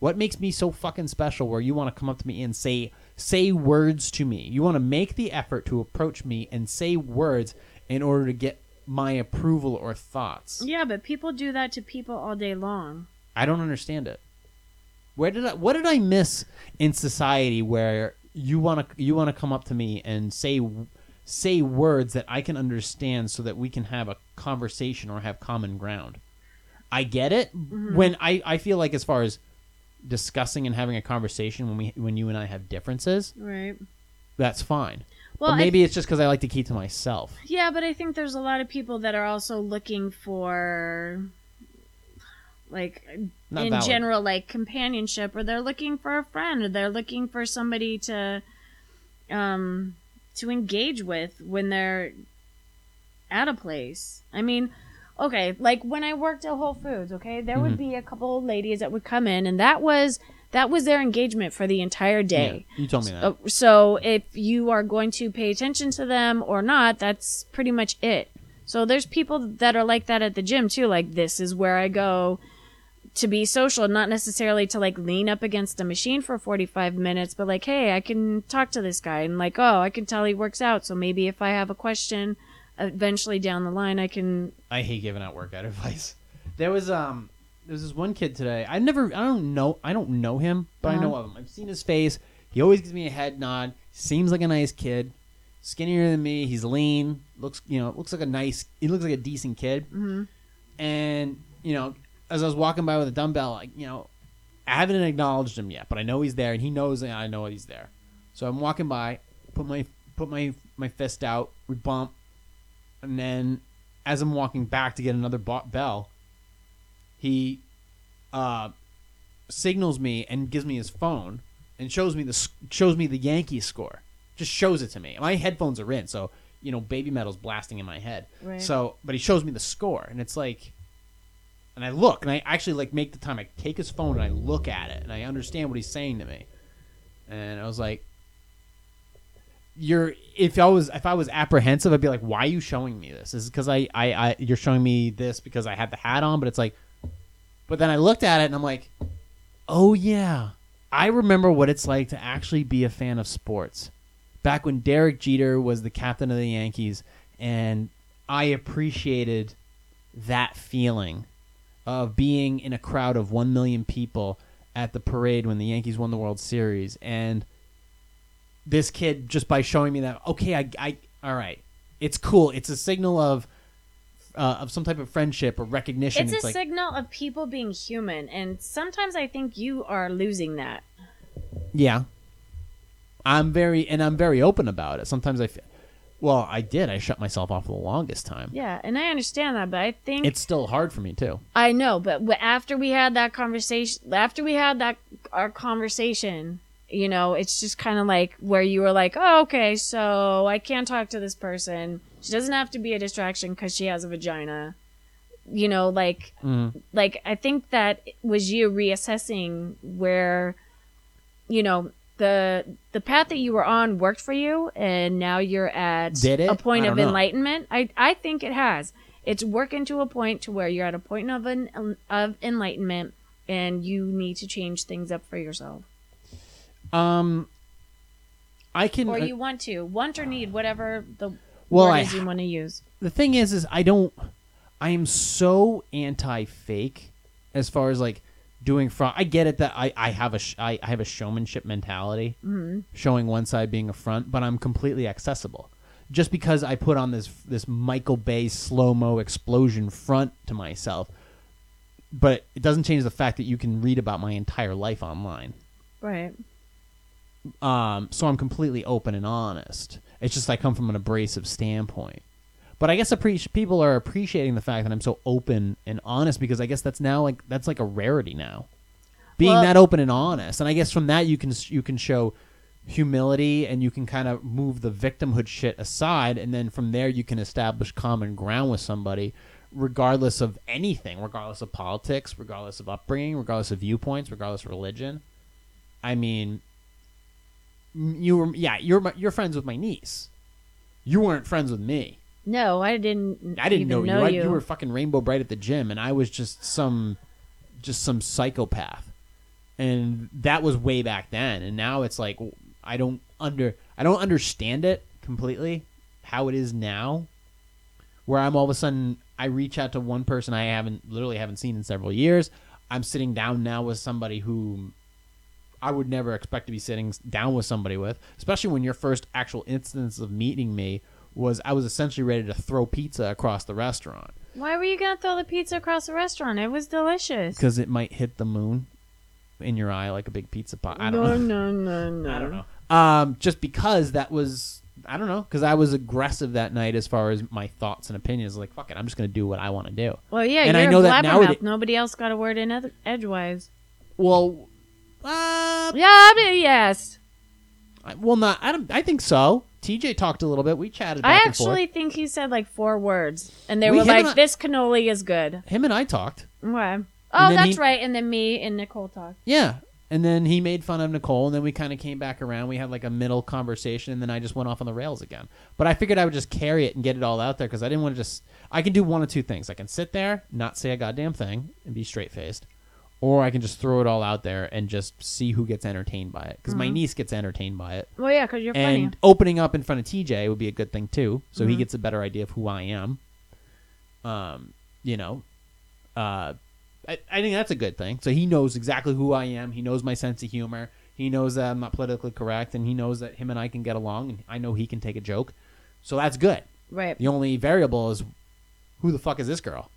What makes me so fucking special where you want to come up to me and say say words to me? You want to make the effort to approach me and say words in order to get my approval or thoughts. Yeah, but people do that to people all day long. I don't understand it. Where did I what did I miss in society where you want to you want to come up to me and say say words that I can understand so that we can have a conversation or have common ground. I get it mm-hmm. when I I feel like as far as discussing and having a conversation when we when you and I have differences, Right. that's fine. Well, but maybe it's just because I like to keep to myself. Yeah, but I think there's a lot of people that are also looking for like Not in valid. general like companionship or they're looking for a friend or they're looking for somebody to um to engage with when they're at a place. I mean, okay, like when I worked at Whole Foods, okay, there would Mhm. be a couple of ladies that would come in and that was that was their engagement for the entire day. Yeah, you told me that. Uh, so if you are going to pay attention to them or not, that's pretty much it. So there's people that are like that at the gym too. Like this is where I go to be social, not necessarily to like lean up against a machine for 45 minutes, but like, hey, I can talk to this guy and like, oh, I can tell he works out. So maybe if I have a question, eventually down the line, I can. I hate giving out workout advice. There was um there was this one kid today. I never I don't know I don't know him, but I know Uh-huh. of him. I've seen his face. He always gives me a head nod. Seems like a nice kid. Skinnier than me. He's lean. Looks you know looks like a nice. He looks like a decent kid. hmm And you know as I was walking by with a dumbbell, like you know I haven't acknowledged him yet, but I know he's there, and he knows that I know he's there. So I'm walking by, put my put my my fist out, we bump, and then as I'm walking back to get another bell, he uh, signals me and gives me his phone and shows me the shows me the Yankee score. Just shows it to me. My headphones are in, so you know, Babymetal's blasting in my head. Right. So, but he shows me the score, and it's like, and I look, and I actually like make the time. I take his phone and I look at it, and I understand what he's saying to me. And I was like, "You're if I was if I was apprehensive, I'd be like, why are you showing me this? Is because I, I I you're showing me this because I had the hat on, but it's like, but then I looked at it and I'm like, oh yeah, I remember what it's like to actually be a fan of sports. Back when Derek Jeter was the captain of the Yankees, and I appreciated that feeling of being in a crowd of 1 million people at the parade when the Yankees won the World Series. And this kid, just by showing me that, okay, I, I all right, it's cool. It's a signal of. Uh, of some type of friendship or recognition. It's, a like, signal of people being human, and sometimes I think you are losing that. Yeah. I'm very and I'm very open about it. Sometimes I feel well, I did. I shut myself off for the longest time. Yeah, and I understand that, but I think It's still hard for me too. I know, but w- after we had that conversation, after we had that our conversation, you know, it's just kind of like where you were like, "Oh, okay, so I can't talk to this person. She doesn't have to be a distraction because she has a vagina." You know, like, Mm. like I think that was you reassessing where, you know, the the path that you were on worked for you, and now you're at a point of know. enlightenment. I I think it has. It's working to a point to where you're at a point of an of enlightenment, and you need to change things up for yourself, Um I can or you want to want or need whatever the Well, word I- is you want to use. the thing is is I don't I am so anti-fake as far as like doing front. I get it that I, I have a sh- I, I have a showmanship mentality, hmm showing one side being a front, but I'm completely accessible. Just because I put on this this Michael Bay slow mo explosion front to myself, but it doesn't change the fact that you can read about my entire life online. Right. Um, so I'm completely open and honest. It's just I come from an abrasive standpoint. But I guess appreci- people are appreciating the fact that I'm so open and honest because I guess that's now like that's like a rarity now. Being Well- that open and honest, and I guess from that you can you can show humility and you can kind of move the victimhood shit aside, and then from there you can establish common ground with somebody, regardless of anything, regardless of politics, regardless of upbringing, regardless of viewpoints, regardless of religion. I mean, you were yeah you're my, you're friends with my niece. You weren't friends with me. No, I didn't. I didn't know, even you. I, you. you were fucking Rainbow Brite at the gym, and I was just some, just some psychopath. And that was way back then. And now it's like I don't under I don't understand it completely how it is now. where I'm all of a sudden I reach out to one person I haven't literally haven't seen in several years. I'm sitting down now with somebody who I would never expect to be sitting down with somebody with, especially when your first actual instance of meeting me was I was essentially ready to throw pizza across the restaurant Why were you gonna throw the pizza across the restaurant? It was delicious. because it might hit the moon in your eye like a big pizza pot. I don't no, know. no, no, no. I don't know. Um, just because that was, I don't know, because I was aggressive that night as far as my thoughts and opinions. Like, fuck it, I'm just gonna do what I want to do. Well, yeah, And you're I know a that blabbermouth. nowadays- Nobody else got a word in ed- edgewise. Well, uh, Yeah, I mean, yes. I- well, not. I don't. I think so. TJ talked a little bit. We chatted. I Back and forth. actually think he said like four words, and they We were like, on- "This cannoli is good." him and I talked. Why? Oh, that's he- right. And then me and Nicole talked. Yeah. And then he made fun of Nicole, and then we kind of came back around. We had like a middle conversation, and then I just went off on the rails again. But I figured I would just carry it and get it all out there because I didn't want to just. I can do one of two things. I can sit there, not say a goddamn thing, and be straight faced, or I can just throw it all out there and just see who gets entertained by it. Because my niece gets entertained by it, Well, yeah, because you're and funny. opening up in front of TJ would be a good thing too, so he gets a better idea of who I am. Um, you know, uh, I, I think that's a good thing. So he knows exactly who I am. He knows my sense of humor. He knows that I'm not politically correct, and he knows that him and I can get along, and I know he can take a joke. So that's good. Right. The only variable is who the fuck is this girl?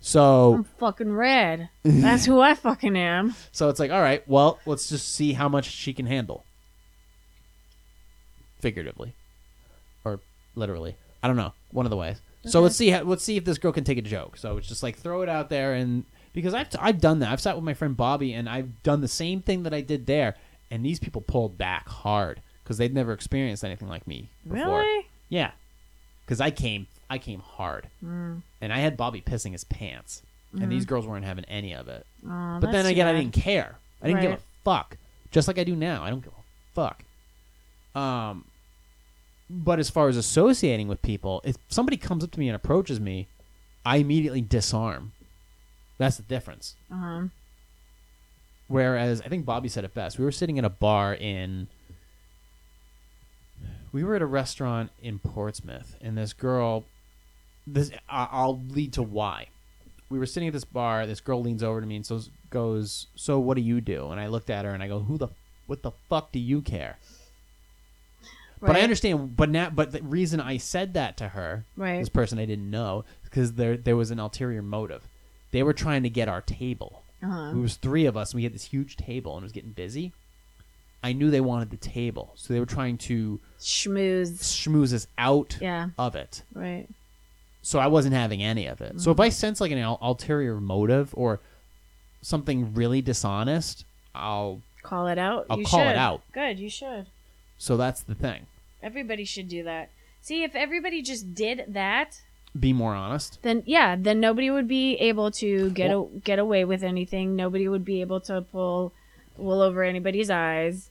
So I'm fucking red. That's who I fucking am. so it's like, all right, well, let's just see how much she can handle. Figuratively, or literally, I don't know. One of the ways. So let's see. How, let's see if this girl can take a joke. So it's just like throw it out there, and because I've I've done that. I've sat with my friend Bobby, and I've done the same thing that I did there, and these people pulled back hard because they'd never experienced anything like me before. Really? Yeah, because I came I came hard, Mm. and I had Bobby pissing his pants, and these girls weren't having any of it. Oh, But then again, I didn't care. I didn't give a fuck. Just like I do now. I don't give a fuck. Um, but as far as associating with people, if somebody comes up to me and approaches me, I immediately disarm. That's the difference. Uh-huh. Whereas I think Bobby said it best. We were sitting in a bar in. We were at a restaurant in Portsmouth, and this girl. This I'll lead to why. We were sitting at this bar. This girl leans over to me and so goes, "So what do you do?" And I looked at her and I go, "Who the what the fuck do you care?" But I understand. But now, but the reason I said that to her, Right. this person I didn't know, because there there was an ulterior motive. They were trying to get our table. Uh-huh. It was three of us, and we had this huge table, and it was getting busy. I knew they wanted the table, so they were trying to Schmooze. schmooze us out Yeah. of it. Right. So I wasn't having any of it. So if I mm-hmm. sense like an ul- ulterior motive or something really dishonest, I'll. Call it out. I'll you call it out. Good. You should. So that's the thing. Everybody should do that. See, if everybody just did that, Be more honest. then yeah, then nobody would be able to get Well- a, get away with anything. Nobody would be able to pull wool over anybody's eyes.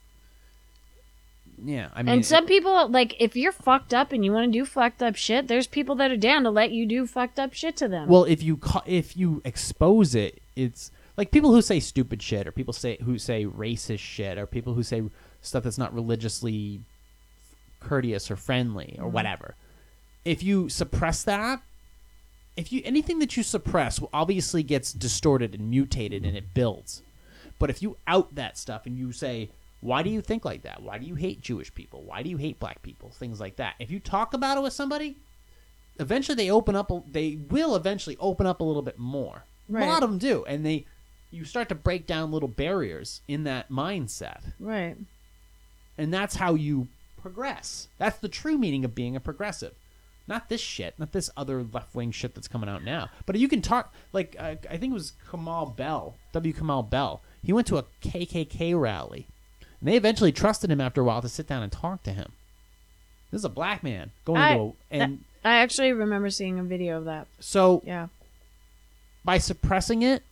Yeah, I mean, and some people like if you're fucked up and you want to do fucked up shit, there's people that are down to let you do fucked up shit to them. Well, if you ca- if you expose it, it's like people who say stupid shit, or people say who say racist shit, or people who say stuff that's not religiously courteous or friendly or mm-hmm. whatever. If you suppress that, if you anything that you suppress obviously gets distorted and mutated and it builds. But if you out that stuff and you say, "Why do you think like that? Why do you hate Jewish people? Why do you hate black people?" Things like that. If you talk about it with somebody, eventually they open up. They will eventually open up a little bit more. Right. A lot of them do, and they you start to break down little barriers in that mindset, right. and that's how you progress. That's the true meaning of being a progressive. Not this shit, not this other left wing shit that's coming out now. But you can talk like uh, I think it was Kamau Bell, W. Kamau Bell. He went to a KKK rally, and they eventually trusted him after a while to sit down and talk to him. This is a black man going I- to a, and I actually remember seeing a video of that. so Yeah. by suppressing it,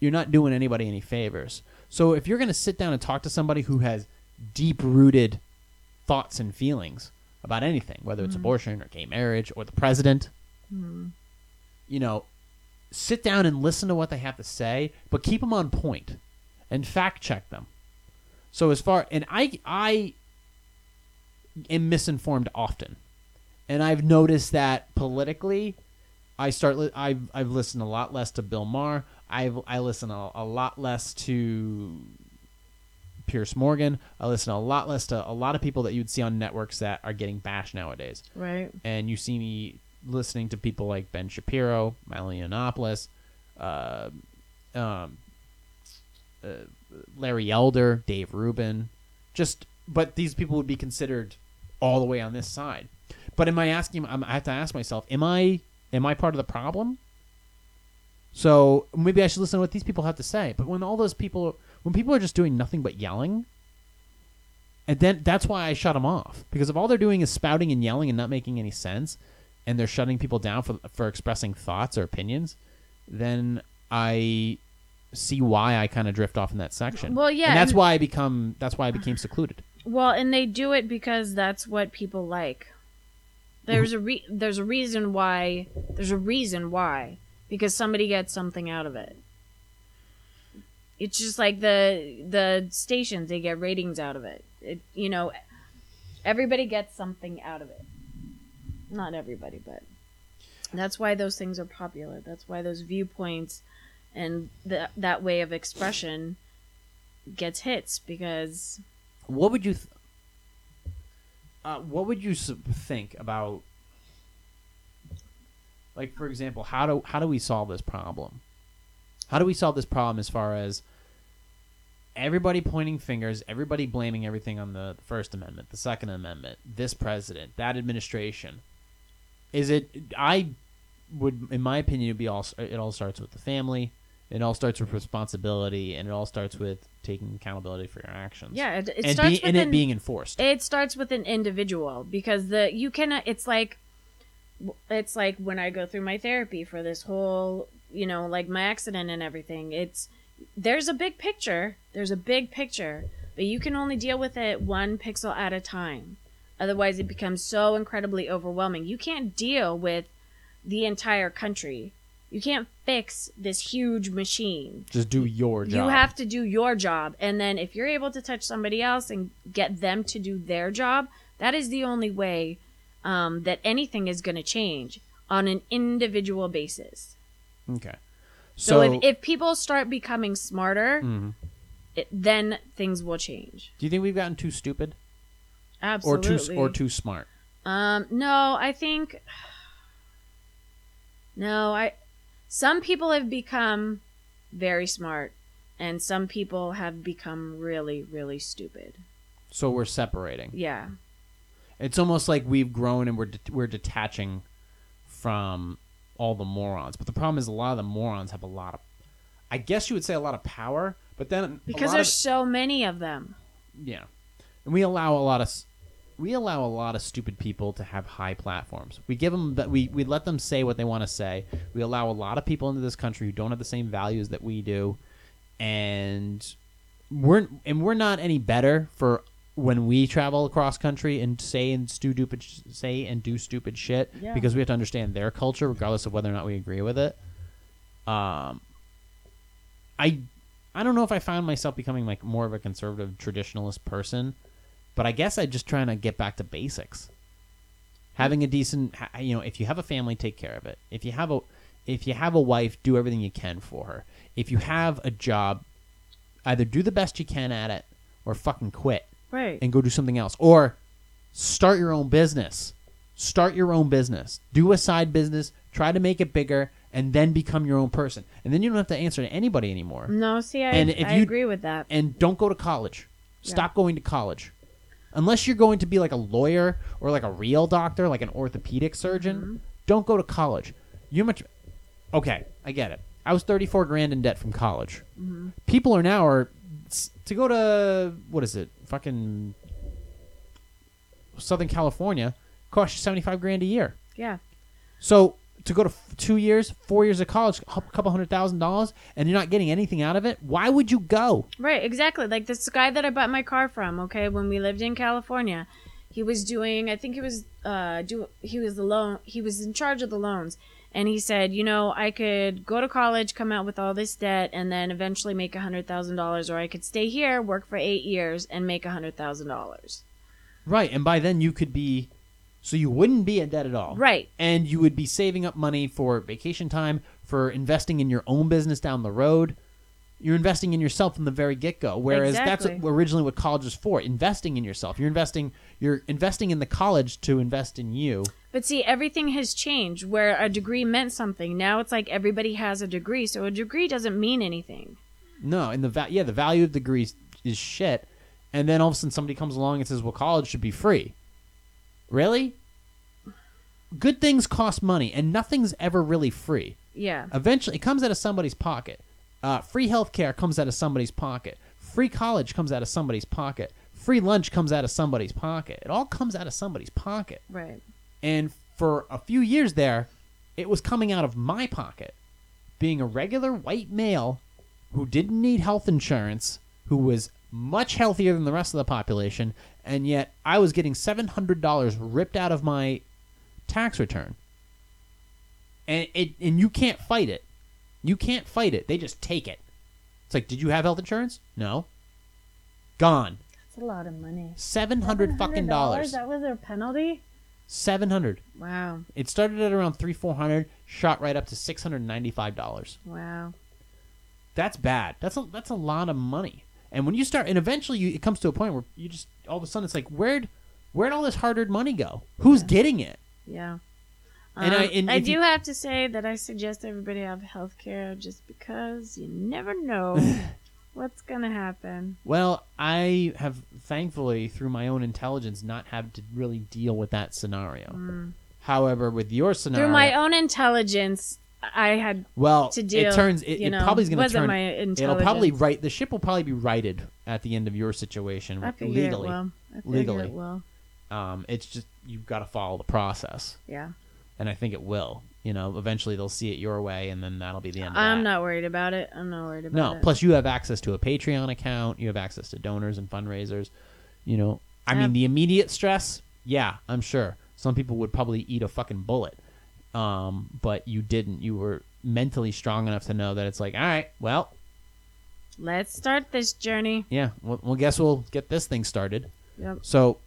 you're not doing anybody any favors. So if you're going to sit down and talk to somebody who has deep rooted thoughts and feelings about anything, whether it's mm-hmm. abortion or gay marriage or the president, mm-hmm. you know, sit down and listen to what they have to say, but keep them on point and fact check them. So as far and I I am misinformed often. and I've noticed that politically, I start. Li- I've I've listened a lot less to Bill Maher. I've I listen a, a lot less to Piers Morgan. I listen a lot less to a lot of people that you'd see on networks that are getting bashed nowadays. Right. And you see me listening to people like Ben Shapiro, Milo Yiannopoulos, uh, um, uh, Larry Elder, Dave Rubin, just. But these people would be considered all the way on this side. But am I asking? I'm- have to ask myself: Am I am I part of the problem? So maybe I should listen to what these people have to say. But when all those people, when people are just doing nothing but yelling, and then that's why I shut them off because if all they're doing is spouting and yelling and not making any sense, and they're shutting people down for for expressing thoughts or opinions, then I see why I kind of drift off in that section. Well, yeah, and that's and- why I become that's why I became secluded. Well, and they do it because that's what people like. There's a re- there's a reason why there's a reason why because somebody gets something out of it. It's just like the the stations they get ratings out of it. It you know everybody gets something out of it. Not everybody, but that's why those things are popular. That's why those viewpoints and that that way of expression gets hits because What would you th- uh, what would you think about like for example, how do how do we solve this problem? How do we solve this problem as far as everybody pointing fingers, everybody blaming everything on the First Amendment, the Second Amendment, this president, that administration? Is it? I would, in my opinion, be all. It all starts with the family. It all starts with responsibility, and it all starts with taking accountability for your actions. yeah, it, it and, starts be, with and an- it being enforced. it starts with an individual because the you cannot it's like it's like when i go through my therapy for this whole you know like my accident and everything it's there's a big picture there's a big picture but you can only deal with it one pixel at a time otherwise it becomes so incredibly overwhelming you can't deal with the entire country you can't fix this huge machine Just do your job. you have to do your job. And then if you're able to touch somebody else and get them to do their job, that is the only way um, that anything is going to change on an individual basis. okay. So, So, if, if people start becoming smarter, Mhm. it, then things will change. do you think we've gotten too stupid Absolutely. or too or too smart? Um, no, I think no, I some people have become very smart and some people have become really really stupid. So we're separating. Yeah. It's almost like we've grown and we're de- we're detaching from all the morons. But the problem is a lot of the morons have a lot of I guess you would say a lot of power, but then Because there's of- so many of them. Yeah, and we allow a lot of we allow a lot of stupid people to have high platforms. We give them that we we let them say what they want to say. We allow a lot of people into this country who don't have the same values that we do, and we're and we're not any better for when we travel across country and say and do stupid say and do stupid shit Yeah. because we have to understand their culture regardless of whether or not we agree with it. Um, I I don't know if I found myself becoming like more of a conservative traditionalist person, but I guess I'm just trying to get back to basics. Having a decent, you know, if you have a family, take care of it. If you have a, if you have a wife, do everything you can for her. If you have a job, either do the best you can at it or fucking quit Right. and go do something else or start your own business start your own business do a side business try to make it bigger and then become your own person and then you don't have to answer to anybody anymore no, see, I, And if I you- agree with that. and don't go to college stop going to college unless you're going to be like a lawyer or like a real doctor like an orthopedic surgeon Mm-hmm. don't go to college you much okay i get it i was 34 grand in debt from college Mm-hmm. people are now are to go to what is it fucking southern california costs you 75 grand a year Yeah. so to go to f- two years four years of college a couple hundred thousand dollars and you're not getting anything out of it why would you go Right, exactly. Like this guy that I bought my car from, okay, when we lived in California, he was doing I think he was uh do he was the loan he was in charge of the loans and he said, you know, I could go to college, come out with all this debt and then eventually make a hundred thousand dollars or I could stay here, work for eight years and make a hundred thousand dollars. Right, and by then you could be So you wouldn't be in debt at all. Right. And you would be saving up money for vacation time, for investing in your own business down the road. You're investing in yourself from the very get go. Whereas that's Exactly. what, originally what college is for investing in yourself. You're investing you're investing in the college to invest in you. But see, everything has changed where a degree meant something. Now it's like everybody has a degree, so a degree doesn't mean anything. No, and the va- yeah, the value of degrees is shit. And then all of a sudden somebody comes along and says, "Well, college should be free." Really? Good things cost money, and nothing's ever really free. Yeah. Eventually, it comes out of somebody's pocket. Uh, free healthcare comes out of somebody's pocket. Free college comes out of somebody's pocket. Free lunch comes out of somebody's pocket. It all comes out of somebody's pocket. Right. And for a few years there, it was coming out of my pocket. Being a regular white male who didn't need health insurance, who was much healthier than the rest of the population, and yet I was getting $700 ripped out of my tax return. And it and you can't fight it. You can't fight it. They just take it. It's like, did you have health insurance? No. Gone. That's a lot of money. 700 fucking dollars. That was their penalty? 700. Wow. It started at around three four hundred, shot right up to six hundred ninety five dollars. Wow. That's bad. That's a that's a lot of money. And when you start, and eventually you, it comes to a point where you just all of a sudden it's like where'd where'd all this hard earned money go? Who's getting it? Yeah. And Um, I- and I do you- have to say that I suggest everybody have health care just because you never know what's going to happen. Well, I have thankfully through my own intelligence not had to really deal with that scenario. However, with your scenario, Mm. Through my own intelligence, I had well, to deal. it turns it, you it know, probably is going to turn. my It'll probably right. The ship will probably be righted at the end of your situation legally. it will. I figure Legally. it will. Um, it's just you've got to follow the process, Yeah. and I think it will. You know, eventually they'll see it your way, and then that'll be the end. Of I'm that. not worried about it. I'm not worried about No. it. No, plus, you have access to a Patreon account. You have access to donors and fundraisers. You know, I mean, the immediate stress. Yeah, I'm sure some people would probably eat a fucking bullet. Um, but you didn't. You were mentally strong enough to know that it's like, all right, well, Let's start this journey. yeah, well, well guess we'll get this thing started. Yep. So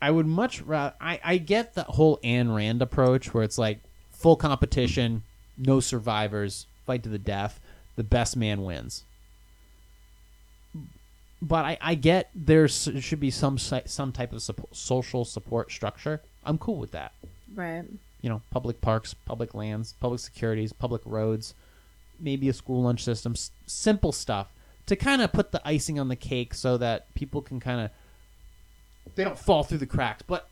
I would much rather. I, I get the whole Ayn Rand approach where it's like full competition, no survivors, fight to the death, the best man wins. But I, I get there should be some some type of support, social support structure. I'm cool with that. Right. You know, public parks, public lands, public securities, public roads, maybe a school lunch system, s- simple stuff to kind of put the icing on the cake so that people can kind of they don't fall through the cracks. But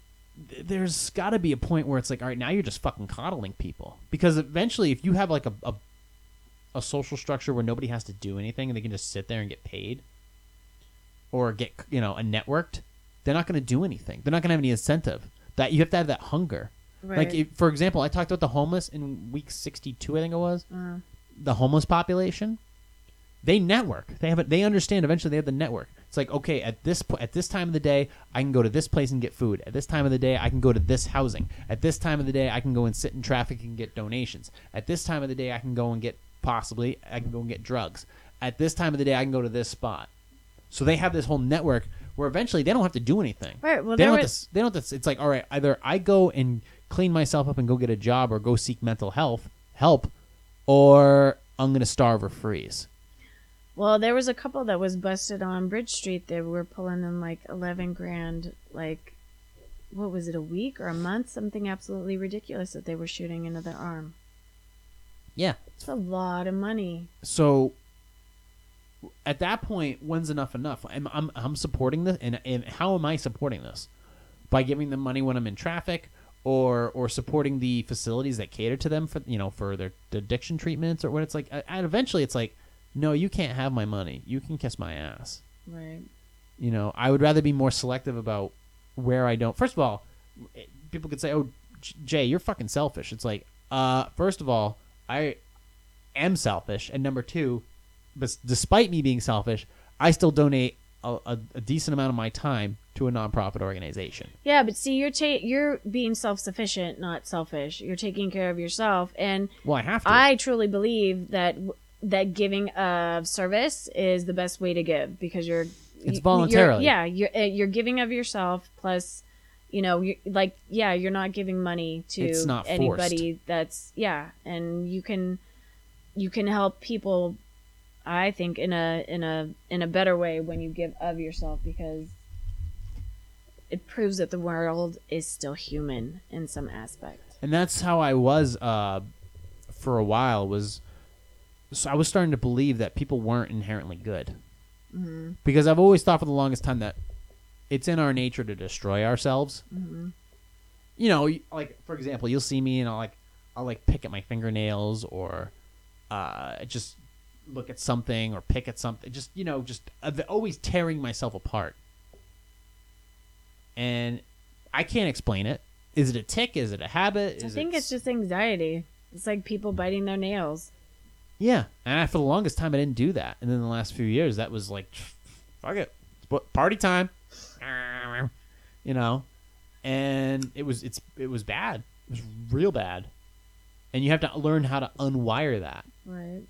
th- there's got to be a point where it's like, all right, now you're just fucking coddling people because eventually, if you have like a, a a social structure where nobody has to do anything and they can just sit there and get paid or get you know a networked, they're not going to do anything. They're not going to have any incentive. That you have to have that hunger. Right. Like if, for example, I talked about the homeless in week 62, I think it was. Uh, The homeless population, they network. They have it. They understand. Eventually, they have the network. It's like okay, at this po- at this time of the day, I can go to this place and get food. At this time of the day, I can go to this housing. At this time of the day, I can go and sit in traffic and get donations. At this time of the day, I can go and get possibly I can go and get drugs. At this time of the day, I can go to this spot. So they have this whole network where eventually they don't have to do anything. Right, well, they there don't. Have was- to, they don't. Have to, it's like all right, either I go and clean myself up and go get a job, or go seek mental health help, or I'm gonna starve or freeze. well, there was a couple that was busted on Bridge Street. They were pulling in like 11 grand, like, what was it, a week or a month? Something absolutely ridiculous that they were shooting into their arm. Yeah. It's a lot of money. So at that point, when's enough enough? I'm I'm, I'm supporting this, and, and how am I supporting this? By giving them money when I'm in traffic, or or supporting the facilities that cater to them for you know for their, addiction treatments, or what it's like. And eventually, it's like, no, you can't have my money. You can kiss my ass. Right. You know, I would rather be more selective about where I don't. First of all, people could say, "Oh, Jay, you're fucking selfish." It's like, uh, first of all, I am selfish, and number two, despite me being selfish, I still donate a, a, a decent amount of my time to a nonprofit organization. Yeah, but see, you're ta- you're being self sufficient, not selfish. You're taking care of yourself, and Well, I have to. I truly believe that that giving of service is the best way to give because you're It's you're- voluntarily. yeah, you're uh, you're giving of yourself plus you know, you like yeah, you're not giving money to anybody that's yeah, and you can you can help people I think in a in a in a better way when you give of yourself because it proves that the world is still human in some aspect. and that's how I was uh, for a while. Was so I was starting to believe that people weren't inherently good Mm-hmm. because I've always thought for the longest time that it's in our nature to destroy ourselves. Mm-hmm. You know, like for example, you'll see me and I'll like I'll like pick at my fingernails or uh, just look at something or pick at something. Just you know, just uh, always tearing myself apart. And I can't explain it. Is it a tick? Is it a habit? I think it it's just anxiety. It's like people biting their nails. Yeah, and I, for the longest time I didn't do that, and then the last few years that was like, fuck it, it's party time, you know, and it was it's it was bad, it was real bad, and you have to learn how to unwire that. Right.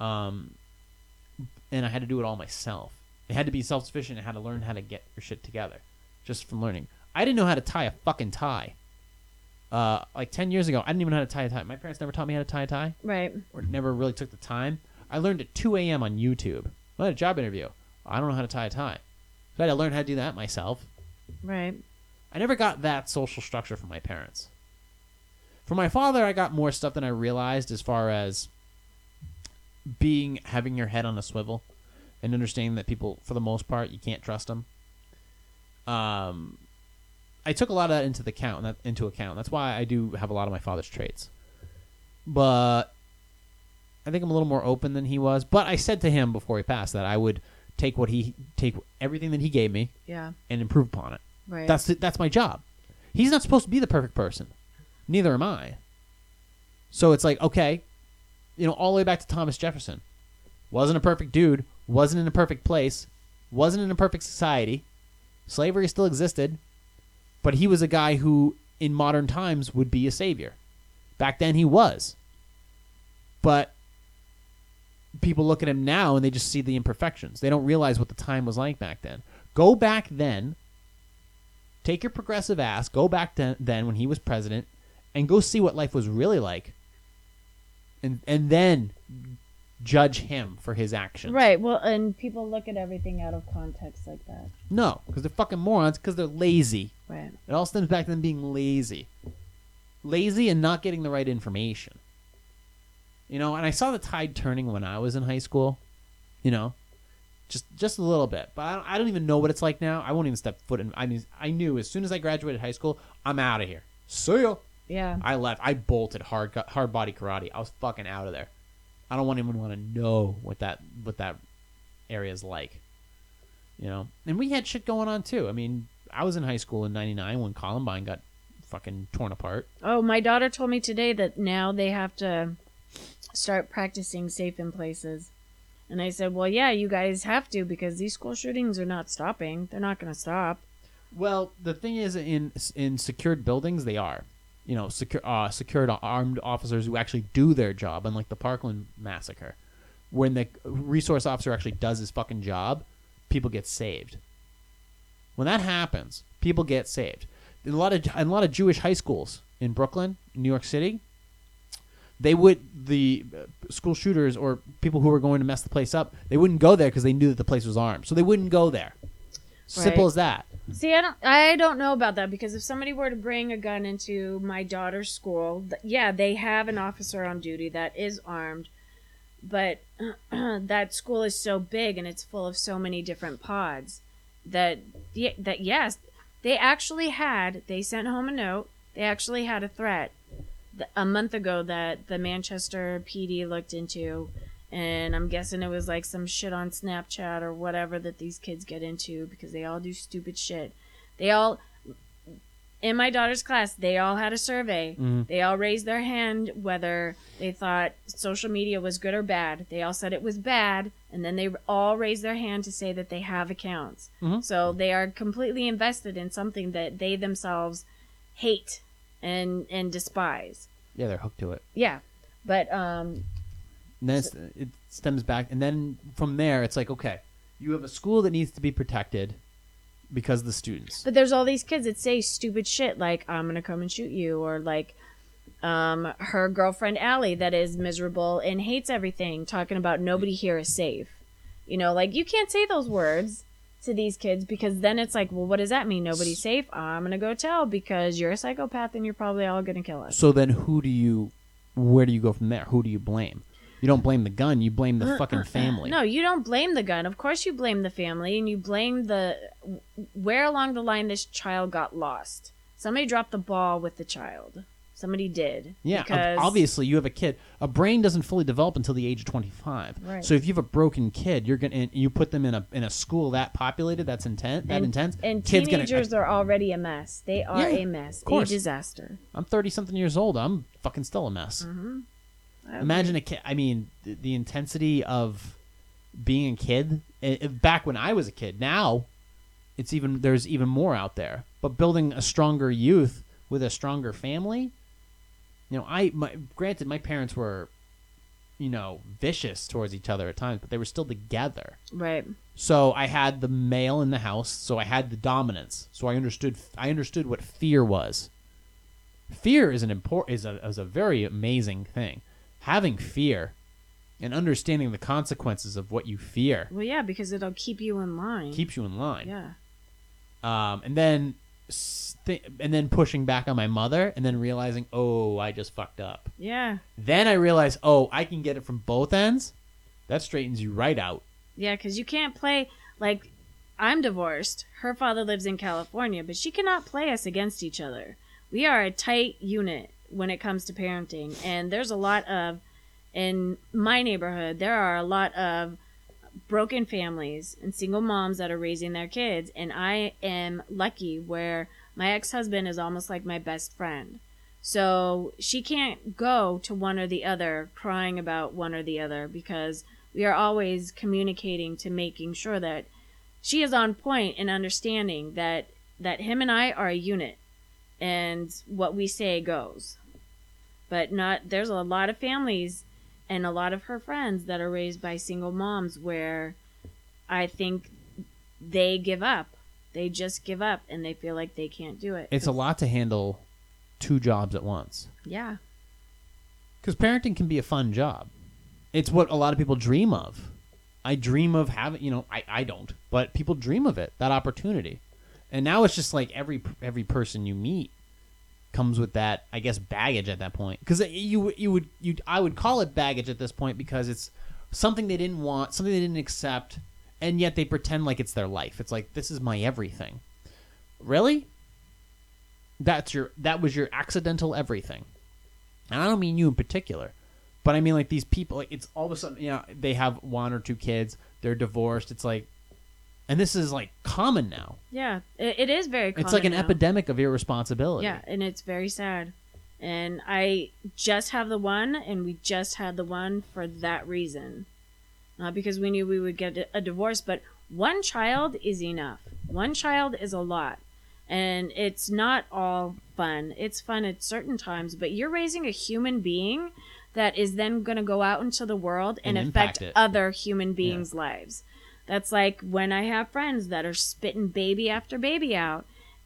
Um, and I had to do it all myself. It had to be self sufficient. I had to learn how to get your shit together, just from learning. I didn't know how to tie a fucking tie. Uh, like ten years ago, I didn't even know how to tie a tie. My parents never taught me how to tie a tie Right. or never really took the time. I learned at 2 a.m. on YouTube. I had a job interview. I don't know how to tie a tie. So I had to learn how to do that myself. Right. I never got that social structure from my parents. From my father, I got more stuff than I realized as far as being having your head on a swivel and understanding that people, for the most part, you can't trust them. Um, I took a lot of that into the count. That into account. That's why I do have a lot of my father's traits. But I think I'm a little more open than he was. But I said to him before he passed that I would take what he take everything that he gave me Yeah. and improve upon it. Right. That's the, that's my job. He's not supposed to be the perfect person. Neither am I. So it's like, okay, you know, all the way back to Thomas Jefferson. Wasn't a perfect dude, wasn't in a perfect place, wasn't in a perfect society. Slavery still existed, but he was a guy who in modern times would be a savior. Back then he was. But people look at him now and they just see the imperfections. They don't realize what the time was like back then. Go back then take your progressive ass, go back then when he was president, and go see what life was really like, and and then judge him for his actions. Right. Well, and people look at everything out of context like that. No, because they're fucking morons. Because they're lazy. Right. It all stems back to them being lazy, lazy and not getting the right information. You know, and I saw the tide turning when I was in high school. You know, just just a little bit, but I don't, I don't even know what it's like now. I won't even step foot in. I mean, I knew as soon as I graduated high school, I'm out of here. See ya. Yeah. I left. I bolted hard hard body karate. I was fucking out of there. I don't want even want to know what that what that area is like. You know, and we had shit going on too. I mean, I was in high school in '99 when Columbine got fucking torn apart. Oh, my daughter told me today that now they have to start practicing safe in places. And I said, "Well, yeah, you guys have to because these school shootings are not stopping. They're not going to stop." Well, the thing is, in in secured buildings, they are. You know, secure, uh, secured armed officers who actually do their job, unlike the Parkland massacre, when the resource officer actually does his fucking job, people get saved. When that happens, people get saved. In a lot of in a lot of Jewish high schools in Brooklyn, New York City, they would the uh, school shooters or people who were going to mess the place up, they wouldn't go there because they knew that the place was armed, so they wouldn't go there. Simple as that. See, I don't, I don't know about that because if somebody were to bring a gun into my daughter's school, th- yeah, they have an officer on duty that is armed, but that school is so big and it's full of so many different pods that y- that yes, they actually had. They sent home a note. They actually had a threat th- a month ago that the Manchester PD looked into and I'm guessing it was like some shit on Snapchat or whatever that these kids get into because they all do stupid shit. They all in my daughter's class, they all had a survey. Mhm. They all raised their hand whether they thought social media was good or bad. They all said it was bad, and then they all raised their hand to say that they have accounts. Mhm. So they are completely invested in something that they themselves hate and and despise. Yeah, they're hooked to it. Yeah, but um, And then it's, it stems back, and then from there, it's like, okay, you have a school that needs to be protected. because of the students. But there's all these kids that say stupid shit like I'm gonna come and shoot you or like um her girlfriend Allie that is miserable and hates everything, talking about nobody here is safe. You know, like you can't say those words to these kids because then it's like, well, what does that mean? Nobody's safe. I'm gonna go tell because you're a psychopath and you're probably all gonna kill us. So then, who do you? Where do you go from there? Who do you blame? You don't blame the gun. You blame the fucking family. No, you don't blame the gun. Of course, you blame the family and you blame the where along the line this child got lost. Somebody dropped the ball with the child. Somebody did. Yeah, because obviously you have a kid. A brain doesn't fully develop until the age of twenty five. Right. So if you have a broken kid, you're gonna you put them in a in a school that populated, that's intent, that and, intense. And kids teenagers gonna. are already a mess. They are Yeah, a mess. of course. A disaster. I'm thirty something years old. I'm fucking still a mess. Mm-hmm. Imagine a kid. I mean, the, the intensity of being a kid. eh, eh, back when I was a kid. Now, it's even there's even more out there. But building a stronger youth with a stronger family. You know, I my granted my parents were, you know, vicious towards each other at times, but they were still together. Right. So I had the male in the house, so I had the dominance. So I understood I understood what fear was. Fear is an import is a is a very amazing thing. Having fear and understanding the consequences of what you fear Well, yeah, because it'll keep you in line. keeps you in line. Yeah. Um, and then and then pushing back on my mother and then realizing, "Oh, I just fucked up." Yeah. Then I realized, "Oh, I can get it from both ends." That straightens you right out. Yeah, because you can't play like I'm divorced. Her father lives in California, but she cannot play us against each other. We are a tight unit when it comes to parenting, and there's a lot of in my neighborhood. There are a lot of broken families and single moms that are raising their kids, and I am lucky where my ex-husband is almost like my best friend. So she can't go to one or the other crying about one or the other because we are always communicating to making sure that she is on point and understanding that that him and I are a unit and what we say goes. But not there's a lot of families and a lot of her friends that are raised by single moms where I think they give up. They just give up and they feel like they can't do it. It's a lot to handle two jobs at once. yeah. Because parenting can be a fun job. It's what a lot of people dream of. I dream of having, you know, I, I don't, but people dream of it, that opportunity. And now it's just like every every person you meet comes with that, I guess, baggage at that point. Because you you would you I would call it baggage at this point because it's something they didn't want, something they didn't accept, and yet they pretend like it's their life. It's like this is my everything. Really? That's your that was your accidental everything. And I don't mean you in particular, but I mean like these people. Like it's all of a sudden, you know, they have one or two kids. They're divorced. It's like, and this is like common now. Yeah. It, it is very common. it's like an now. epidemic of irresponsibility. Yeah, and it's very sad. And I just have the one, and we just had the one for that reason. Not because we knew we would get a- divorce, but one child is enough. One child is a lot. And it's not all fun. It's fun at certain times, but you're raising a human being that is then going to go out into the world and, And affect impact it. other human beings' lives. That's like when I have friends that are spitting baby after baby out,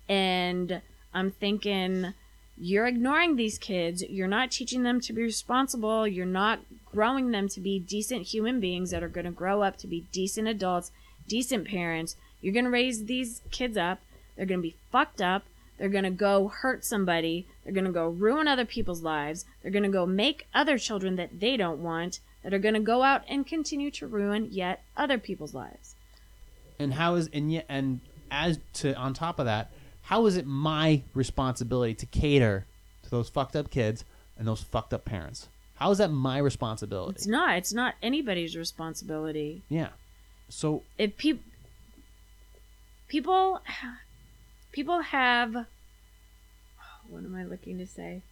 and I'm thinking, you're ignoring these kids. You're not teaching them to be responsible. You're not growing them to be decent human beings that are going to grow up to be decent adults, decent parents. You're going to raise these kids up. They're going to be fucked up. They're going to go hurt somebody. They're going to go ruin other people's lives. They're going to go make other children that they don't want that are going to go out and continue to ruin yet other people's lives. And how is and yet and as to on top of that, how is it my responsibility to cater to those fucked up kids and those fucked up parents? How is that my responsibility? It's not. It's not anybody's responsibility. yeah. So if people people people have what am i looking to say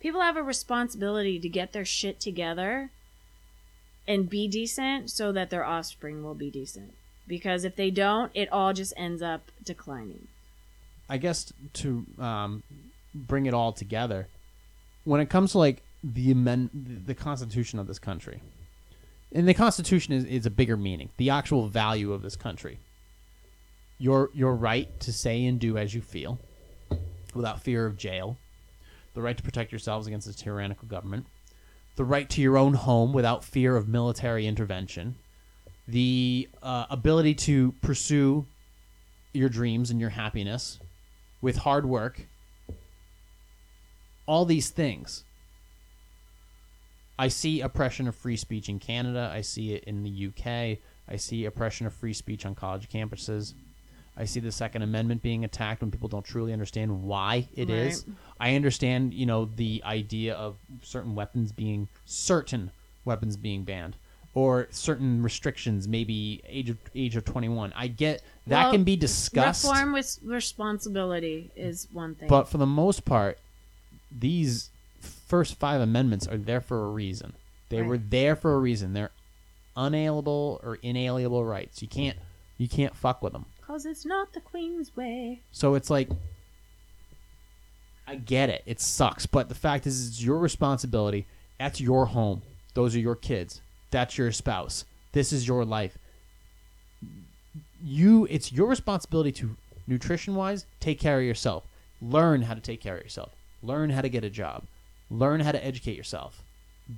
people have a responsibility to get their shit together and be decent so that their offspring will be decent. Because if they don't it all just ends up declining. I guess to um, bring it all together, when it comes to like the amend the Constitution of this country, and the Constitution is, is a bigger meaning, the actual value of this country. your your right to say and do as you feel, without fear of jail, the right to protect yourselves against a tyrannical government, the right to your own home without fear of military intervention, the uh, ability to pursue your dreams and your happiness with hard work. All these things. I see oppression of free speech in Canada. I see it in the UK. I see oppression of free speech on college campuses. I see the Second Amendment being attacked when people don't truly understand why it is. Right. I understand, you know, the idea of certain weapons being certain weapons being banned or certain restrictions, maybe age of age of 21. I get that Well, can be discussed. Reform with responsibility is one thing. But for the most part, these first five amendments are there for a reason. They Right. were there for a reason. They're unalienable or inalienable rights. You can't you can't fuck with them. Cause it's not the Queen's way. So it's like I get it. It sucks, but the fact is it's your responsibility. That's your home. Those are your kids. That's your spouse. This is your life. You it's your responsibility to nutrition wise take care of yourself. Learn how to take care of yourself. Learn how to get a job. Learn how to educate yourself.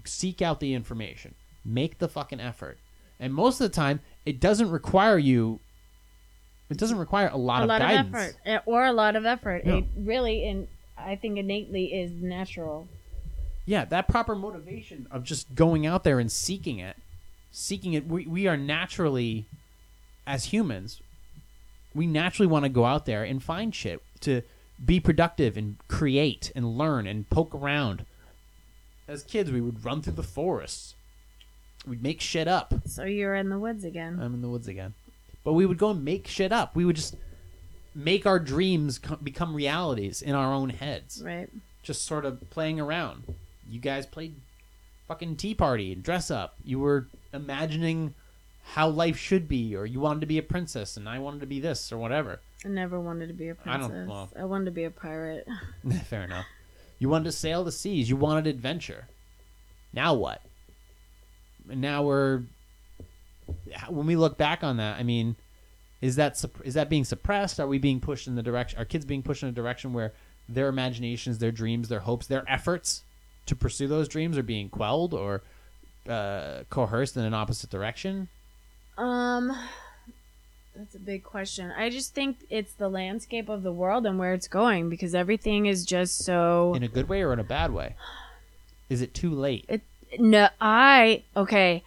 Seek out the information. Make the fucking effort. And most of the time it doesn't require you it doesn't require a lot a of lot guidance. of effort, eh, or a lot of effort. No. It really, and I think innately is natural. yeah that proper motivation of just going out there and seeking it seeking it we, we are naturally as humans we naturally want to go out there and find shit to be productive and create and learn and poke around as kids we would run through the forests we'd make shit up So you're in the woods again. i'm in the woods again but we would go and make shit up we would just make our dreams co- become realities in our own heads right. just sort of playing around. You guys played fucking Tea Party and dress up. You were imagining how life should be, or you wanted to be a princess, and I wanted to be this or whatever. I never wanted to be a I don't- princess. well- I wanted to be a pirate. Fair enough. You wanted to sail the seas. You wanted adventure. Now what? And now we're. When we look back on that, I mean, is that is that being suppressed? Are we being pushed in the direction? Are kids being pushed in a direction where their imaginations, their dreams, their hopes, their efforts to pursue those dreams are being quelled or uh, coerced in an opposite direction? Um, that's a big question. I just think it's the landscape of the world and where it's going because everything is just so. In a good way or in a bad way? Is it too late? It no, I okay.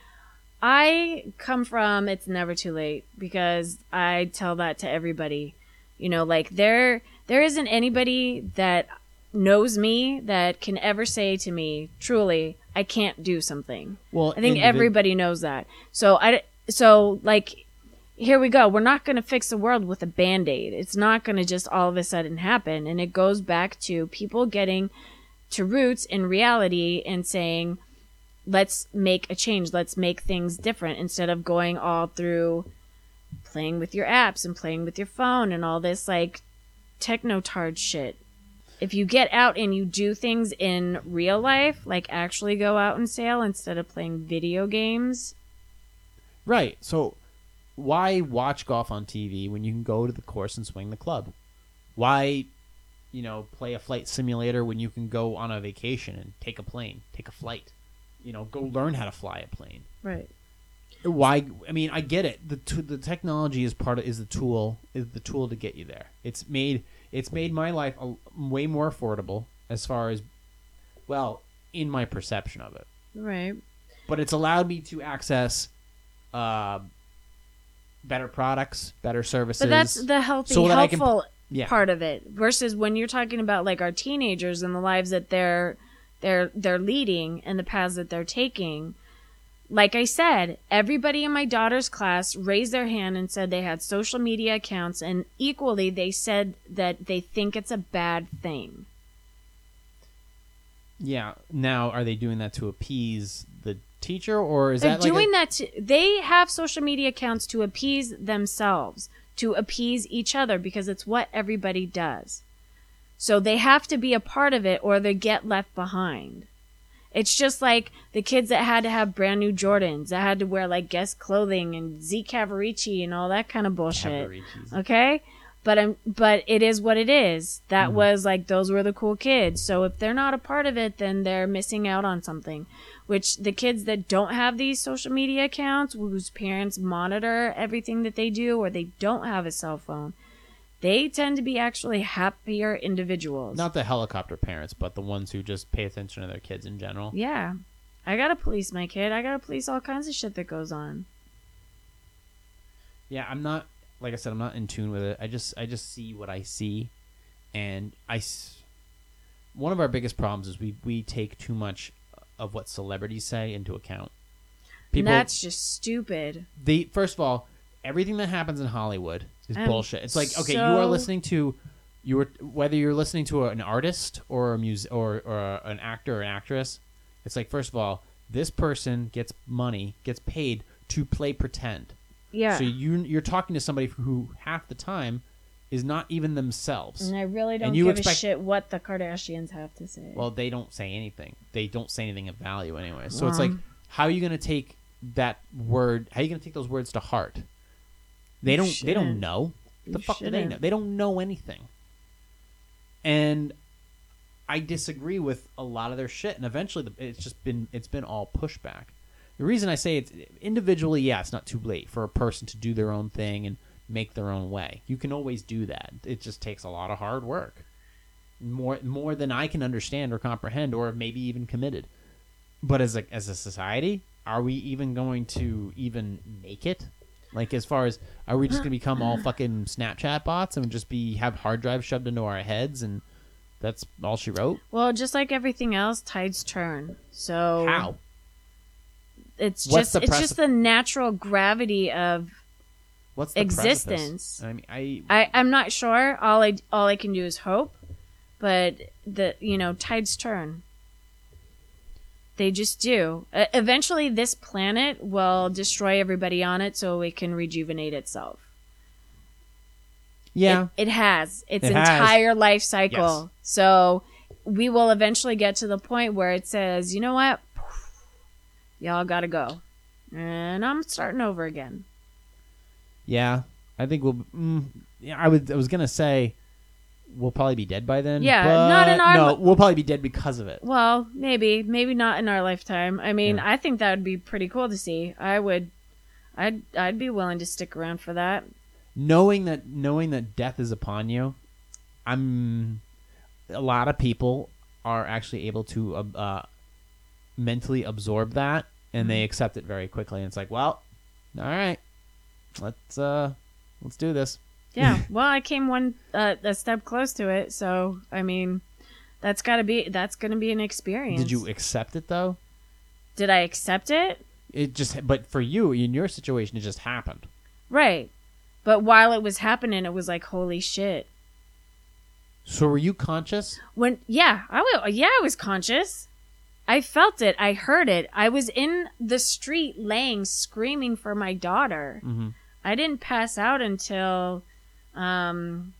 I come from it's never too late because I tell that to everybody. You know, like there there isn't anybody that knows me that can ever say to me, truly, I can't do something. Well, I think everybody knows that. So I so like here we go. We're not going to fix the world with a band-aid. It's not going to just all of a sudden happen and it goes back to people getting to roots in reality and saying let's make a change. Let's make things different instead of going all through playing with your apps and playing with your phone and all this like technotard shit. If you get out and you do things in real life, like actually go out and sail instead of playing video games, Right. So why watch golf on TV when you can go to the course and swing the club? Why, you know, play a flight simulator when you can go on a vacation and take a plane, take a flight? You know, go learn how to fly a plane. right? Why? I mean, I get it. The t- the technology is part of is the tool is the tool to get you there. It's made it's made my life a, way more affordable as far as well in my perception of it Right. but it's allowed me to access uh, better products, better services. But that's the healthy, so I can- helpful yeah. part of it. Versus when you're talking about like our teenagers and the lives that they're they're they're leading and the paths that they're taking. Like I said, everybody in my daughter's class raised their hand and said they had social media accounts, and equally they said that they think it's a bad thing. yeah. Now, are they doing that to appease the teacher, or is They're that like doing a, that. To, they have social media accounts to appease themselves, to appease each other, because it's what everybody does. So they have to be a part of it, or they get left behind. It's just like the kids that had to have brand new Jordans, that had to wear like Guess clothing and Z Cavaricci and all that kind of bullshit. Okay? But I'm but it is what it is. That Mhm. was like those were the cool kids. So if they're not a part of it, then they're missing out on something. Which the kids that don't have these social media accounts, whose parents monitor everything that they do, or they don't have a cell phone, they tend to be actually happier individuals. Not the helicopter parents, but the ones who just pay attention to their kids in general. Yeah. I gotta police my kid. I gotta police all kinds of shit that goes on. Yeah, I'm not like I said, I'm not in tune with it. I just I just see what I see, and I. s- One of our biggest problems is we we take too much of what celebrities say into account. and that's just stupid. The first of all, everything that happens in Hollywood is I'm bullshit. It's like okay, you are listening to you were whether you're listening to an artist or a mus or or an actor or an actress. It's like first of all, this person gets money, gets paid to play pretend. Yeah. So you you're talking to somebody who half the time is not even themselves. and I really don't you give expect- a shit what the Kardashians have to say. Well, they don't say anything. They don't say anything of value anyway. So it's like, Um, how are you going to take that word? How are you going to take those words to heart? They don't. They don't know. The You fuck do they know? They don't know anything. And I disagree with a lot of their shit. And eventually, the, it's just been it's been all pushback. The reason I say it's individually, yeah, it's not too late for a person to do their own thing and make their own way. You can always do that. It just takes a lot of hard work more more than I can understand or comprehend, or maybe even committed. But as a as a society, are we even going to even make it? Like as far as are we just gonna become all fucking Snapchat bots and just be have hard drives shoved into our heads and that's all she wrote? Well, just like everything else, tides turn. So How? it's What's just the it's just the natural gravity of What's Existence. precipice? I mean, I I I'm not sure. All I all I can do is hope, but the you know tides turn. They just do. Uh, eventually, this planet will destroy everybody on it, so it can rejuvenate itself. yeah. It, it has its It has. entire life cycle. Yes. So we will eventually get to the point where it says, you know what? Y'all gotta go. And I'm starting over again. Yeah, I think we'll. Mm, yeah, I would. I was gonna say we'll probably be dead by then. Yeah, but not in our No, li- we'll probably be dead because of it. Well, maybe, maybe not in our lifetime. I mean, Yeah. I think that would be pretty cool to see. I would, I'd, I'd be willing to stick around for that. Knowing that, knowing that death is upon you, I'm. A lot of people are actually able to uh, uh, mentally absorb that, and they accept it very quickly. And it's like, well, all right, let's uh, let's do this. Yeah. well, I came one uh, a step close to it, so I mean, that's got to be that's going to be an experience. Did you accept it though? Did I accept it? It just, but for you in your situation, it just happened. Right. But while it was happening, it was like, holy shit. So were you conscious? When, yeah, I was, yeah, I was conscious. I felt it. I heard it. I was in the street laying, screaming for my daughter. Mm-hmm. I didn't pass out until, um,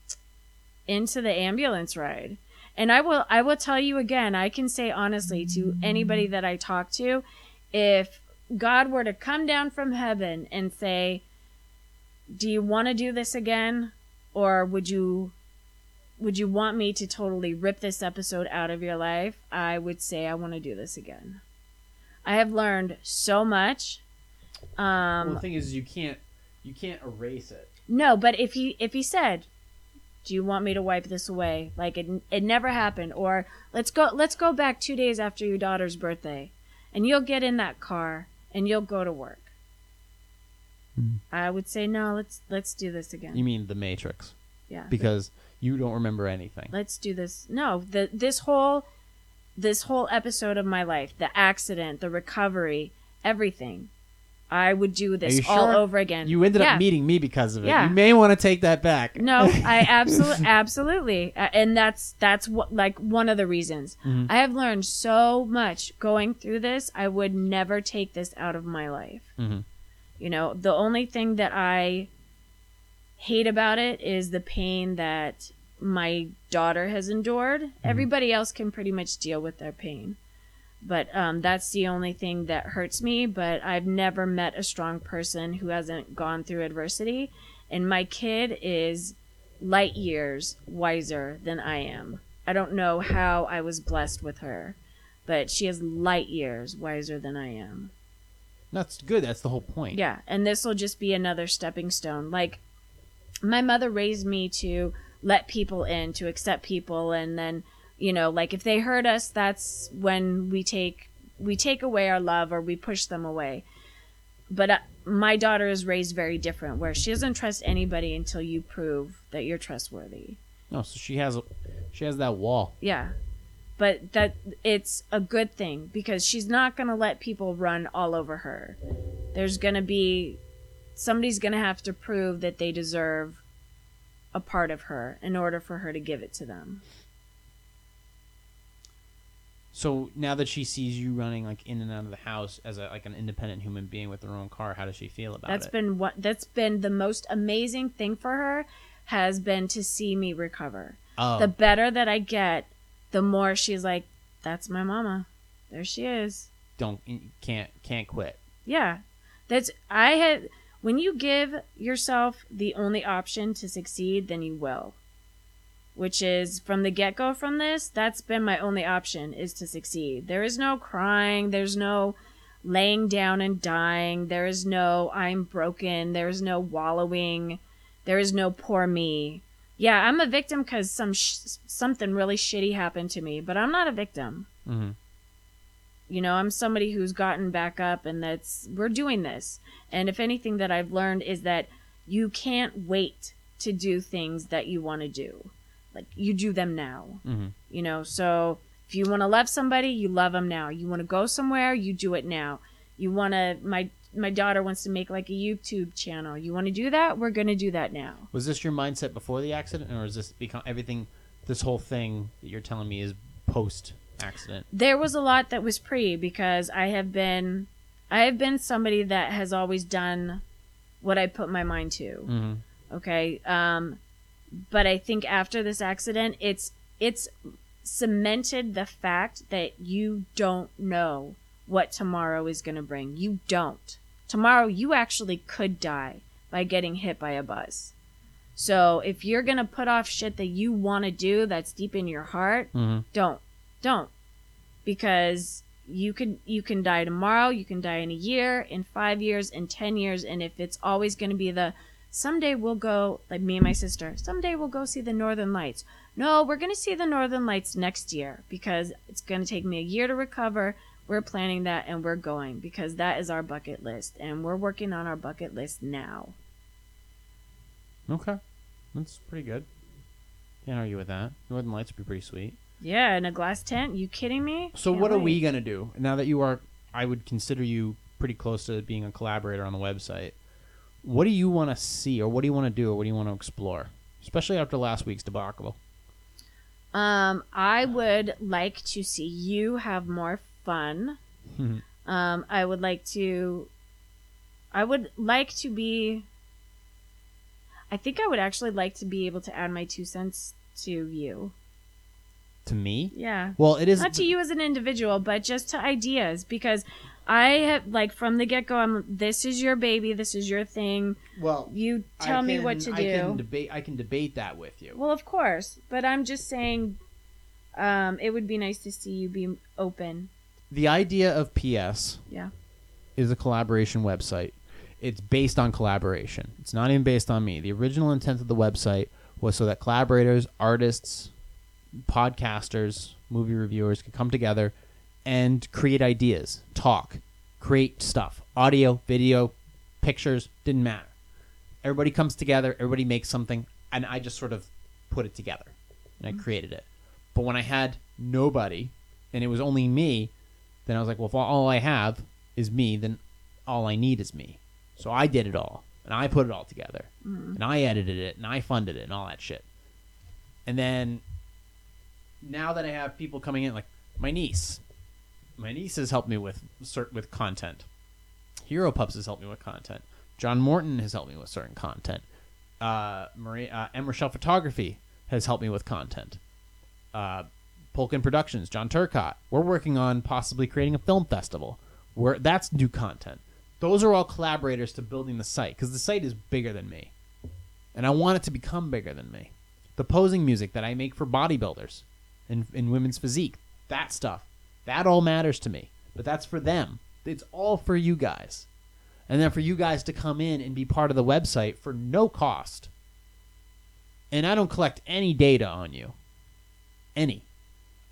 into the ambulance ride. And I will, I will tell you again, I can say honestly to anybody that I talk to, if God were to come down from heaven and say, do you want to do this again? Or would you would you want me to totally rip this episode out of your life? I would say I want to do this again. I have learned so much. Um, well, the thing is, you can't you can't erase it. No, but if he if he said, "Do you want me to wipe this away?" Like it it never happened, or let's go let's go back two days after your daughter's birthday, and you'll get in that car and you'll go to work. Hmm. I would say no. Let's let's do this again. You mean the Matrix? yeah. Because you don't remember anything. let's do this no the this whole this whole episode of my life the accident the recovery everything i would do this all sure? over again You ended Yeah. up meeting me because of it. Yeah. You may want to take that back. no i absolutely absolutely and that's that's what like one of the reasons Mhm. i have learned so much going through this i would never take this out of my life Mm-hmm. you know the only thing that i hate about it is the pain that my daughter has endured everybody else can pretty much deal with their pain But um, that's the only thing that hurts me. But I've never met a strong person who hasn't gone through adversity. And my kid is light years wiser than I am. I don't know how I was blessed with her, but she is light years wiser than I am. That's good. That's the whole point. Yeah, and this will just be another stepping stone. Like my mother raised me to let people in, to accept people and then, you know, like if they hurt us, that's when we take we take away our love or we push them away. But uh, my daughter is raised very different where she doesn't trust anybody until you prove that you're trustworthy. No, so she has she has that wall. Yeah. But that it's a good thing because she's not going to let people run all over her. There's going to be somebody's going to have to prove that they deserve a part of her in order for her to give it to them. So now that she sees you running like in and out of the house as a, like an independent human being with her own car, how does she feel about That's it? been what that's been the most amazing thing for her has been to see me recover. oh, The better that I get, the more she's like that's my mama. There she is. don't can't can't quit. Yeah. That's I had when you give yourself the only option to succeed, then you will. Which is from the get go from this, that's been my only option is to succeed. There is no crying, there's no laying down and dying, there is no I'm broken, there is no wallowing, there is no poor me. Yeah, I'm a victim because some sh- something really shitty happened to me, but I'm not a victim Mm-hmm. you know i'm somebody who's gotten back up and that's we're doing this and if anything that i've learned is that you can't wait to do things that you want to do like you do them now Mm-hmm. you know so if you want to love somebody you love them now you want to go somewhere you do it now you want to my my daughter wants to make like a youtube channel you want to do that we're going to do that now Was this your mindset before the accident, or is this become everything? This whole thing that you're telling me is post accident. there was a lot that was pre because I have been I have been somebody that has always done what I put my mind to. Mm-hmm. Okay. Um but I think after this accident it's it's cemented the fact that you don't know what tomorrow is going to bring. You don't. Tomorrow you actually could die by getting hit by a bus. So if you're going to put off shit that you want to do that's deep in your heart, Mm-hmm. don't don't because you can you can die tomorrow you can die in a year in five years in ten years and if it's always going to be the someday we'll go like me and my sister someday we'll go see the northern lights no we're going to see the northern lights next year because it's going to take me a year to recover we're planning that and we're going because that is our bucket list and we're working on our bucket list now Okay, that's pretty good. Can't argue with that. Northern Lights would be pretty sweet. yeah in a glass tent you kidding me So Can't what are we gonna do now that you are? I would consider you pretty close to being a collaborator on the website. What do you want to see, or what do you want to do, or what do you want to explore, especially after last week's debacle? Um, I would like to see you have more fun. um, I would like to. I would like to be. I think I would actually like to be able to add my two cents to you. to me, Yeah. well, it is. Not to you as an individual, but just to ideas because I have like from the get go. I'm. This is your baby. This is your thing. well, You tell me what to do. I can debate. I can debate that with you. Well, of course, but I'm just saying. Um, it would be nice to see you be open. the idea of PS Yeah. is a collaboration website. It's based on collaboration. It's not even based on me. The original intent of the website was so that collaborators, artists, podcasters, movie reviewers could come together and create ideas, talk, create stuff, audio, video, pictures, didn't matter. Everybody comes together, everybody makes something, and I just sort of put it together and I mm-hmm. created it. But when I had nobody and it was only me, then I was like, well, if all I have is me, then all I need is me. So I did it all, and I put it all together, mm-hmm. and I edited it, and I funded it, and all that shit. And then now that I have people coming in, like my niece, my niece has helped me with with content. Hero Pups has helped me with content. John Morton has helped me with certain content. Uh, Marie, uh, M. Rochelle Photography has helped me with content. Uh, Polkin Productions, John Turcott. We're working on possibly creating a film festival. Where that's new content. Those are all collaborators to building the site because the site is bigger than me, and I want it to become bigger than me. The posing music that I make for bodybuilders and in women's physique, that stuff, that all matters to me. But that's for them. It's all for you guys, and then for you guys to come in and be part of the website for no cost. And I don't collect any data on you, any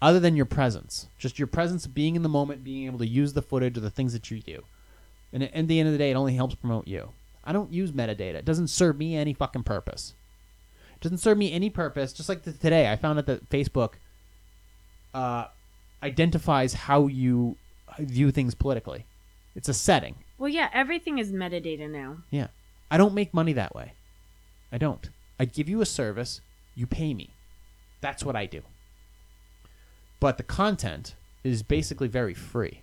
other than your presence. Just your presence being in the moment, being able to use the footage or the things that you do. And at the end of the day, it only helps promote you. I don't use metadata. It doesn't serve me any fucking purpose. It doesn't serve me any purpose. Just like the, today, I found out that Facebook uh, identifies how you view things politically. It's a setting. Well, yeah, everything is metadata now. Yeah. I don't make money that way. I don't. I give you a service, you pay me. That's what I do. But the content is basically very free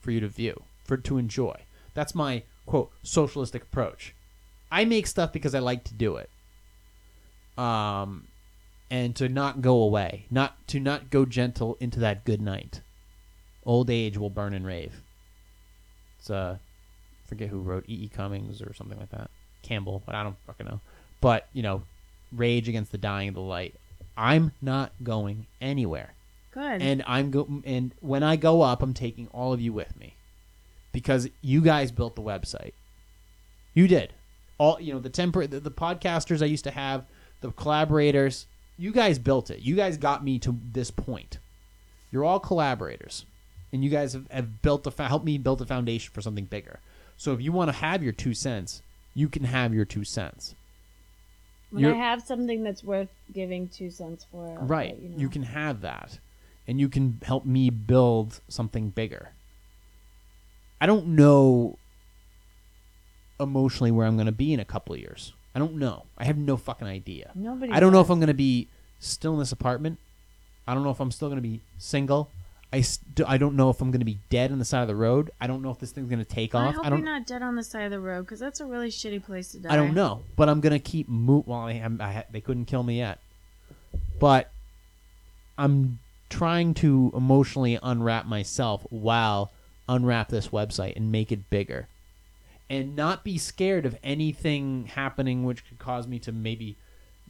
for you to view, for to enjoy. That's my quote socialistic approach. I make stuff because I like to do it. Um and to not go away, not to not go gentle into that good night. Old age will burn and rave. It's uh forget who wrote E. E. Cummings or something like that. Campbell, but I don't fucking know. But, you know, rage against the dying of the light. I'm not going anywhere. Good. And I'm go and when I go up, I'm taking all of you with me. Because you guys built the website. You did. All you know, the temper the, the podcasters I used to have, the collaborators, you guys built it. You guys got me to this point. You're all collaborators. And you guys have, have built a fo- helped me build a foundation for something bigger. So if you want to have your two cents, you can have your two cents. when I you're- have something that's worth giving two cents for, right you, know. you can have that and you can help me build something bigger i don't know emotionally where i'm going to be in a couple of years i don't know i have no fucking idea Nobody. i don't know if i'm going to be still in this apartment i don't know if i'm still going to be single I, st- I don't know if I'm going to be dead on the side of the road. I don't know if this thing's going to take I off. hope I don't. you're not dead on the side of the road because that's a really shitty place to die. I don't know, but I'm gonna keep move. Well, I, am- I ha- they couldn't kill me yet, but I'm trying to emotionally unwrap myself while unwrap this website and make it bigger, and not be scared of anything happening which could cause me to maybe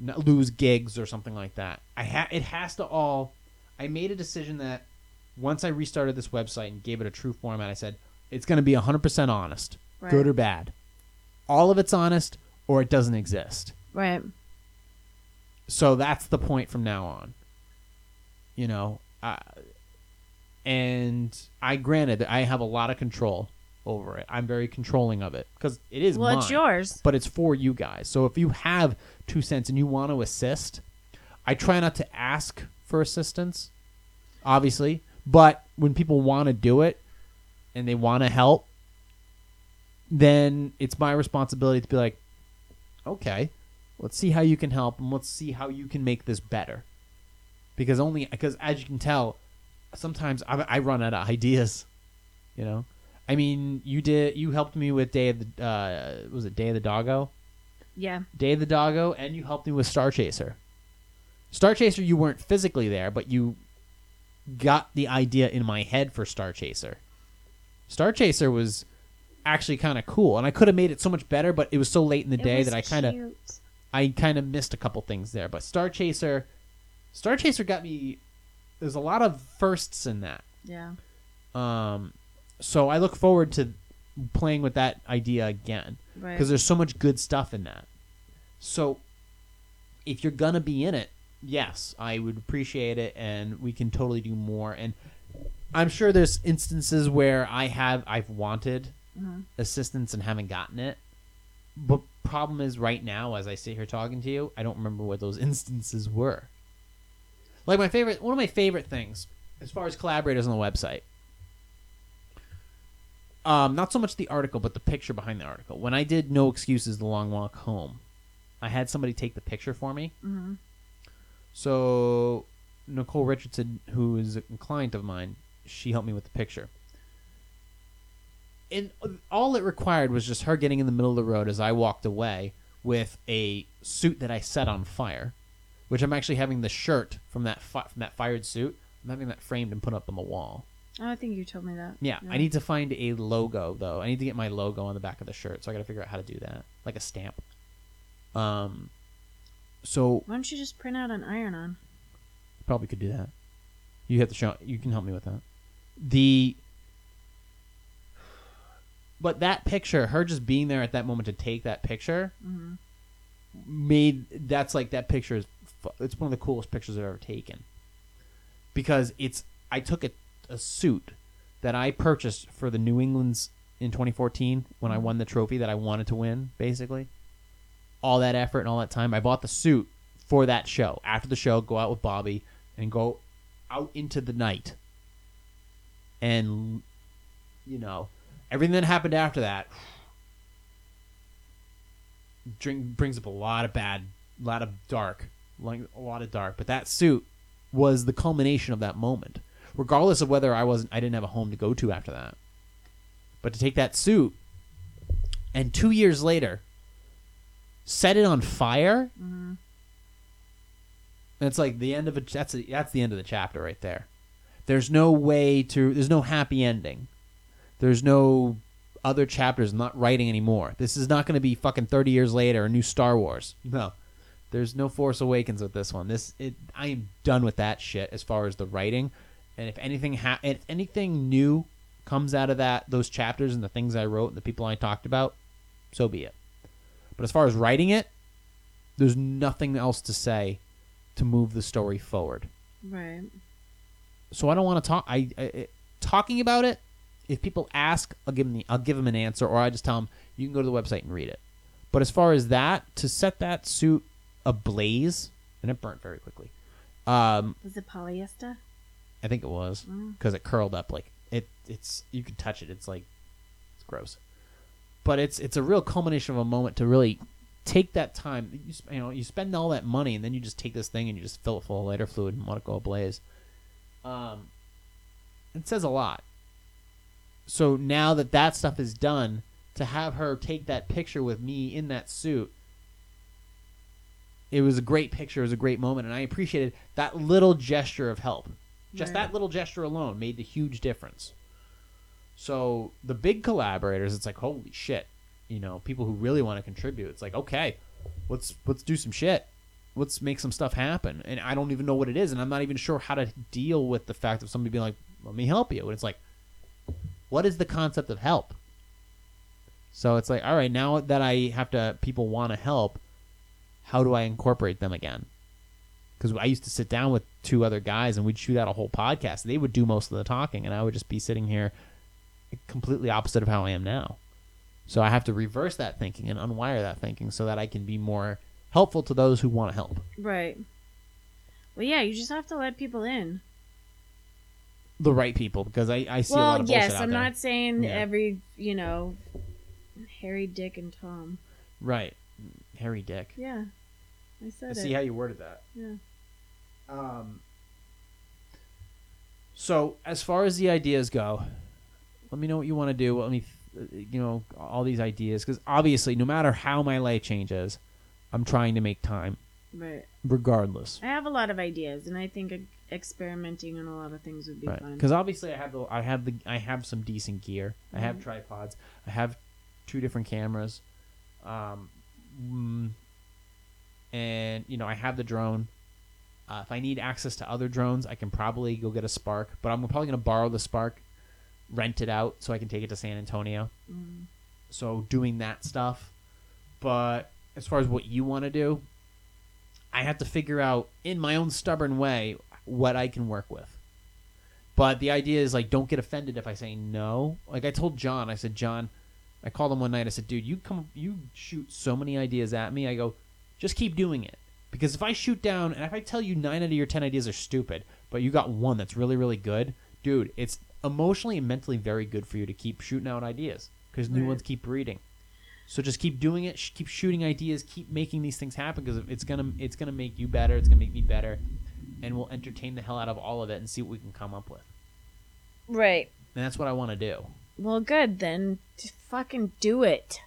lose gigs or something like that. I ha- it has to all. I made a decision that once I restarted this website and gave it a true format, I said it's going to be 100% honest, Right. good or bad. All of it's honest or it doesn't exist. Right. So that's the point from now on. You know, uh, and I granted that I have a lot of control over it. I'm very controlling of it because it is Well, mine it's yours. but it's for you guys. So if you have two cents and you want to assist, I try not to ask for assistance, obviously. But when people want to do it and they want to help, then it's my responsibility to be like, okay, let's see how you can help and let's see how you can make this better. Because only because as you can tell, sometimes I, I run out of ideas. You know, I mean, you did you helped me with Day of the uh, was it Day of the Doggo? Yeah. Day of the Doggo, and you helped me with Star Chaser. Star Chaser, you weren't physically there, but you got the idea in my head for Star Chaser. Star Chaser was actually kind of cool, and I could have made it so much better, but it was so late in the It day that I kind of. I kind of missed a couple things there. But Star Chaser, Star Chaser got me. There's a lot of firsts in that. Yeah. Um, so I look forward to playing with that idea again Right. because there's so much good stuff in that. So if you're gonna be in it, yes, I would appreciate it, and we can totally do more. And I'm sure there's instances where I have I've wanted mm-hmm. assistance and haven't gotten it. But problem is, right now, as I sit here talking to you, I don't remember what those instances were. Like my favorite, one of my favorite things, as far as collaborators on the website, um, not so much the article, but the picture behind the article. When I did No Excuses, The Long Walk Home, I had somebody take the picture for me. Mhm. So Nicole Richardson, who is a client of mine, she helped me with the picture. And all it required was just her getting in the middle of the road as I walked away with a suit that I set on fire, which I'm actually having the shirt from that fi- from that fired suit. I'm having that framed and put up on the wall. Oh, I think you told me that. Yeah, I need to find a logo though. I need to get my logo on the back of the shirt, so I got to figure out how to do that, like a stamp. Um, so Why don't you just print out an iron on? probably could do that. You have to show. You can help me with that. The but that picture, her just being there at that moment to take that picture, made that's like that picture is. fu- It's one of the coolest pictures I've ever taken because it's. I took a, a suit that I purchased for the New England's in 2014 when I won the trophy that I wanted to win. Basically, all that effort and all that time, I bought the suit for that show. After the show, go out with Bobby and go out into the night. And you know, everything that happened after that drink brings up a lot of bad, a lot of dark, like a lot of dark. But that suit was the culmination of that moment, regardless of whether I wasn't, I didn't have a home to go to after that. But to take that suit and two years later set it on fire. And it's like the end of it. That's a, that's the end of the chapter right there. There's no way to. There's no happy ending. There's no other chapters. I'm not writing anymore. This is not going to be fucking 30 years later a new Star Wars. No. There's no Force Awakens with this one. This it I am done with that shit as far as the writing. And if anything ha- if anything new comes out of that those chapters and the things I wrote and the people I talked about, so be it. But as far as writing it, there's nothing else to say to move the story forward Right. so I don't want to talk. I, I I- talking about it. If people ask, I'll give them the, I'll give them an answer, or I just tell them you can go to the website and read it. But as far as that, to set that suit ablaze, and it burnt very quickly. Um, Was it polyester? I think it was because it curled up like it. It's you can touch it. It's like it's gross, but it's it's a real culmination of a moment to really take that time. You, sp- you know, you spend all that money and then you just take this thing and you just fill it full of lighter fluid and let it go ablaze. Um, it says a lot. So now that that stuff is done, to have her take that picture with me in that suit it was a great picture. It was a great moment, and I appreciated that little gesture of help. Just Right. that little gesture alone made the huge difference. So the big collaborators, it's like holy shit, you know, people who really want to contribute. It's like okay, let's let's do some shit. Let's make some stuff happen. And I don't even know what it is, and I'm not even sure how to deal with the fact of somebody being like, "Let me help you." And it's like, what is the concept of help? So it's like, all right, now that I have to, people want to help how do I incorporate them again? Because I used to sit down with two other guys and we'd shoot out a whole podcast. They would do most of the talking, and I would just be sitting here completely opposite of how I am now. So I have to reverse that thinking and unwire that thinking so that I can be more helpful to those who want to help. Right. Well, yeah, you just have to let people in. The right people, because I, I see a lot Well, of bullshit yes, I'm there. not saying Yeah. every, you know, Harry, Dick, and Tom. Right. Harry Dick. Yeah, I said I see it. how you worded that. yeah. Um, so as far as the ideas go, let me know what you want to do. Let me, you know, all these ideas because obviously, no matter how my life changes, I'm trying to make time, Right. regardless. I have a lot of ideas, and I think experimenting on a lot of things would be Right. fun. Because obviously, I have the, I have the, I have some decent gear. I have Mhm. tripods. I have two different cameras. Um, mm, and you know, I have the drone. Uh, if I need access to other drones, I can probably go get a Spark. But I'm probably going to borrow the Spark, rent it out so I can take it to San Antonio. Mm. So doing that stuff. But as far as what you want to do, I have to figure out in my own stubborn way what I can work with. But the idea is like don't get offended if I say no. Like I told John, I said, John, I called him one night, I said, dude, you come you shoot so many ideas at me. I go, just keep doing it. Because if I shoot down and if I tell you nine out of your ten ideas are stupid, but you got one that's really, really good, dude, it's emotionally and mentally very good for you to keep shooting out ideas because new Right. ones keep breeding. So just keep doing it. sh- Keep shooting ideas. Keep making these things happen because it's gonna it's gonna make you better. It's gonna make me better, and we'll entertain the hell out of all of it and see what we can come up with. Right. And that's what I want to do. Well, good then. Just fucking do it.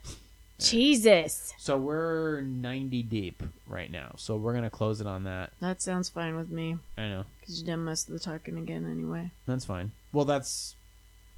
Jesus. So we're 90 deep right now. So we're gonna close it on that. That sounds fine with me. I know Because you done most of the talking again anyway. that's fine. Well, that's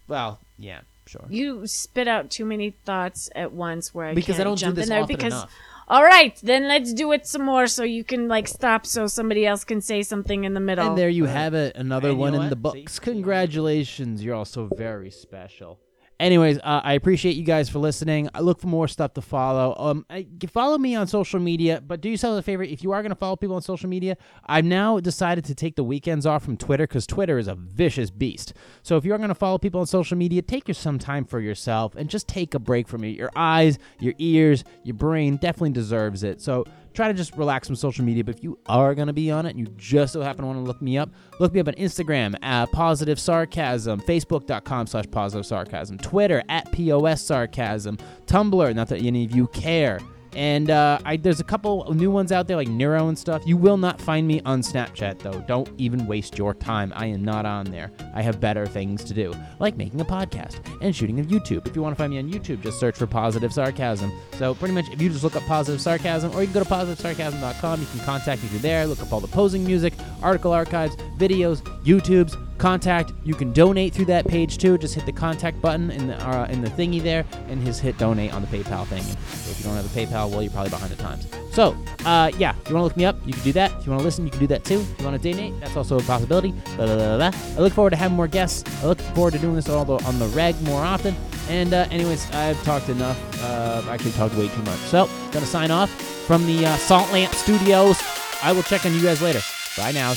well, yeah, sure. You spit out too many thoughts at once where I because can't I don't jump do this in there often because enough. all right, then let's do it some more so you can like stop so somebody else can say something in the middle. And there you have it, another And you one know in what? the See? books. Congratulations, you're also very special. Anyways, uh, I appreciate you guys for listening. I look for more stuff to follow. Um, I, follow me on social media, but do yourself a favor. If you are going to follow people on social media, I've now decided to take the weekends off from Twitter because Twitter is a vicious beast. So if you're going to follow people on social media, take your some time for yourself and just take a break from it. Your eyes, your ears, your brain definitely deserves it. So try to just relax from social media. But if you are going to be on it and you just so happen to want to look me up, look me up on Instagram at Positive Sarcasm, Facebook.com slash Positive Sarcasm, Twitter at POS Sarcasm, Tumblr, not that any of you care. And uh, I, there's a couple new ones out there like Vero and stuff. You will not find me on Snapchat though. Don't even waste your time. I am not on there. I have better things to do, like making a podcast and shooting a YouTube. If you want to find me on YouTube, just search for Positive Sarcasm. So pretty much, if you just look up Positive Sarcasm, or you can go to positivesarcasm.com. You can contact me through there. Look up all the posing music, article archives, videos, YouTubes. Contact. You can donate through that page too. Just hit the contact button in the uh, in the thingy there, and just hit donate on the PayPal thing. If you don't have a PayPal, well, you're probably behind the times. So, uh, yeah, if you want to look me up, you can do that. If you want to listen, you can do that too. If you want to donate, that's also a possibility. Blah, blah, blah. I look forward to having more guests. I look forward to doing this all the, on the reg more often. And uh, anyways, I've talked enough. Uh, I've actually talked way too much. So, gonna sign off from the uh, Salt Lamp Studios. I will check on you guys later. Bye now.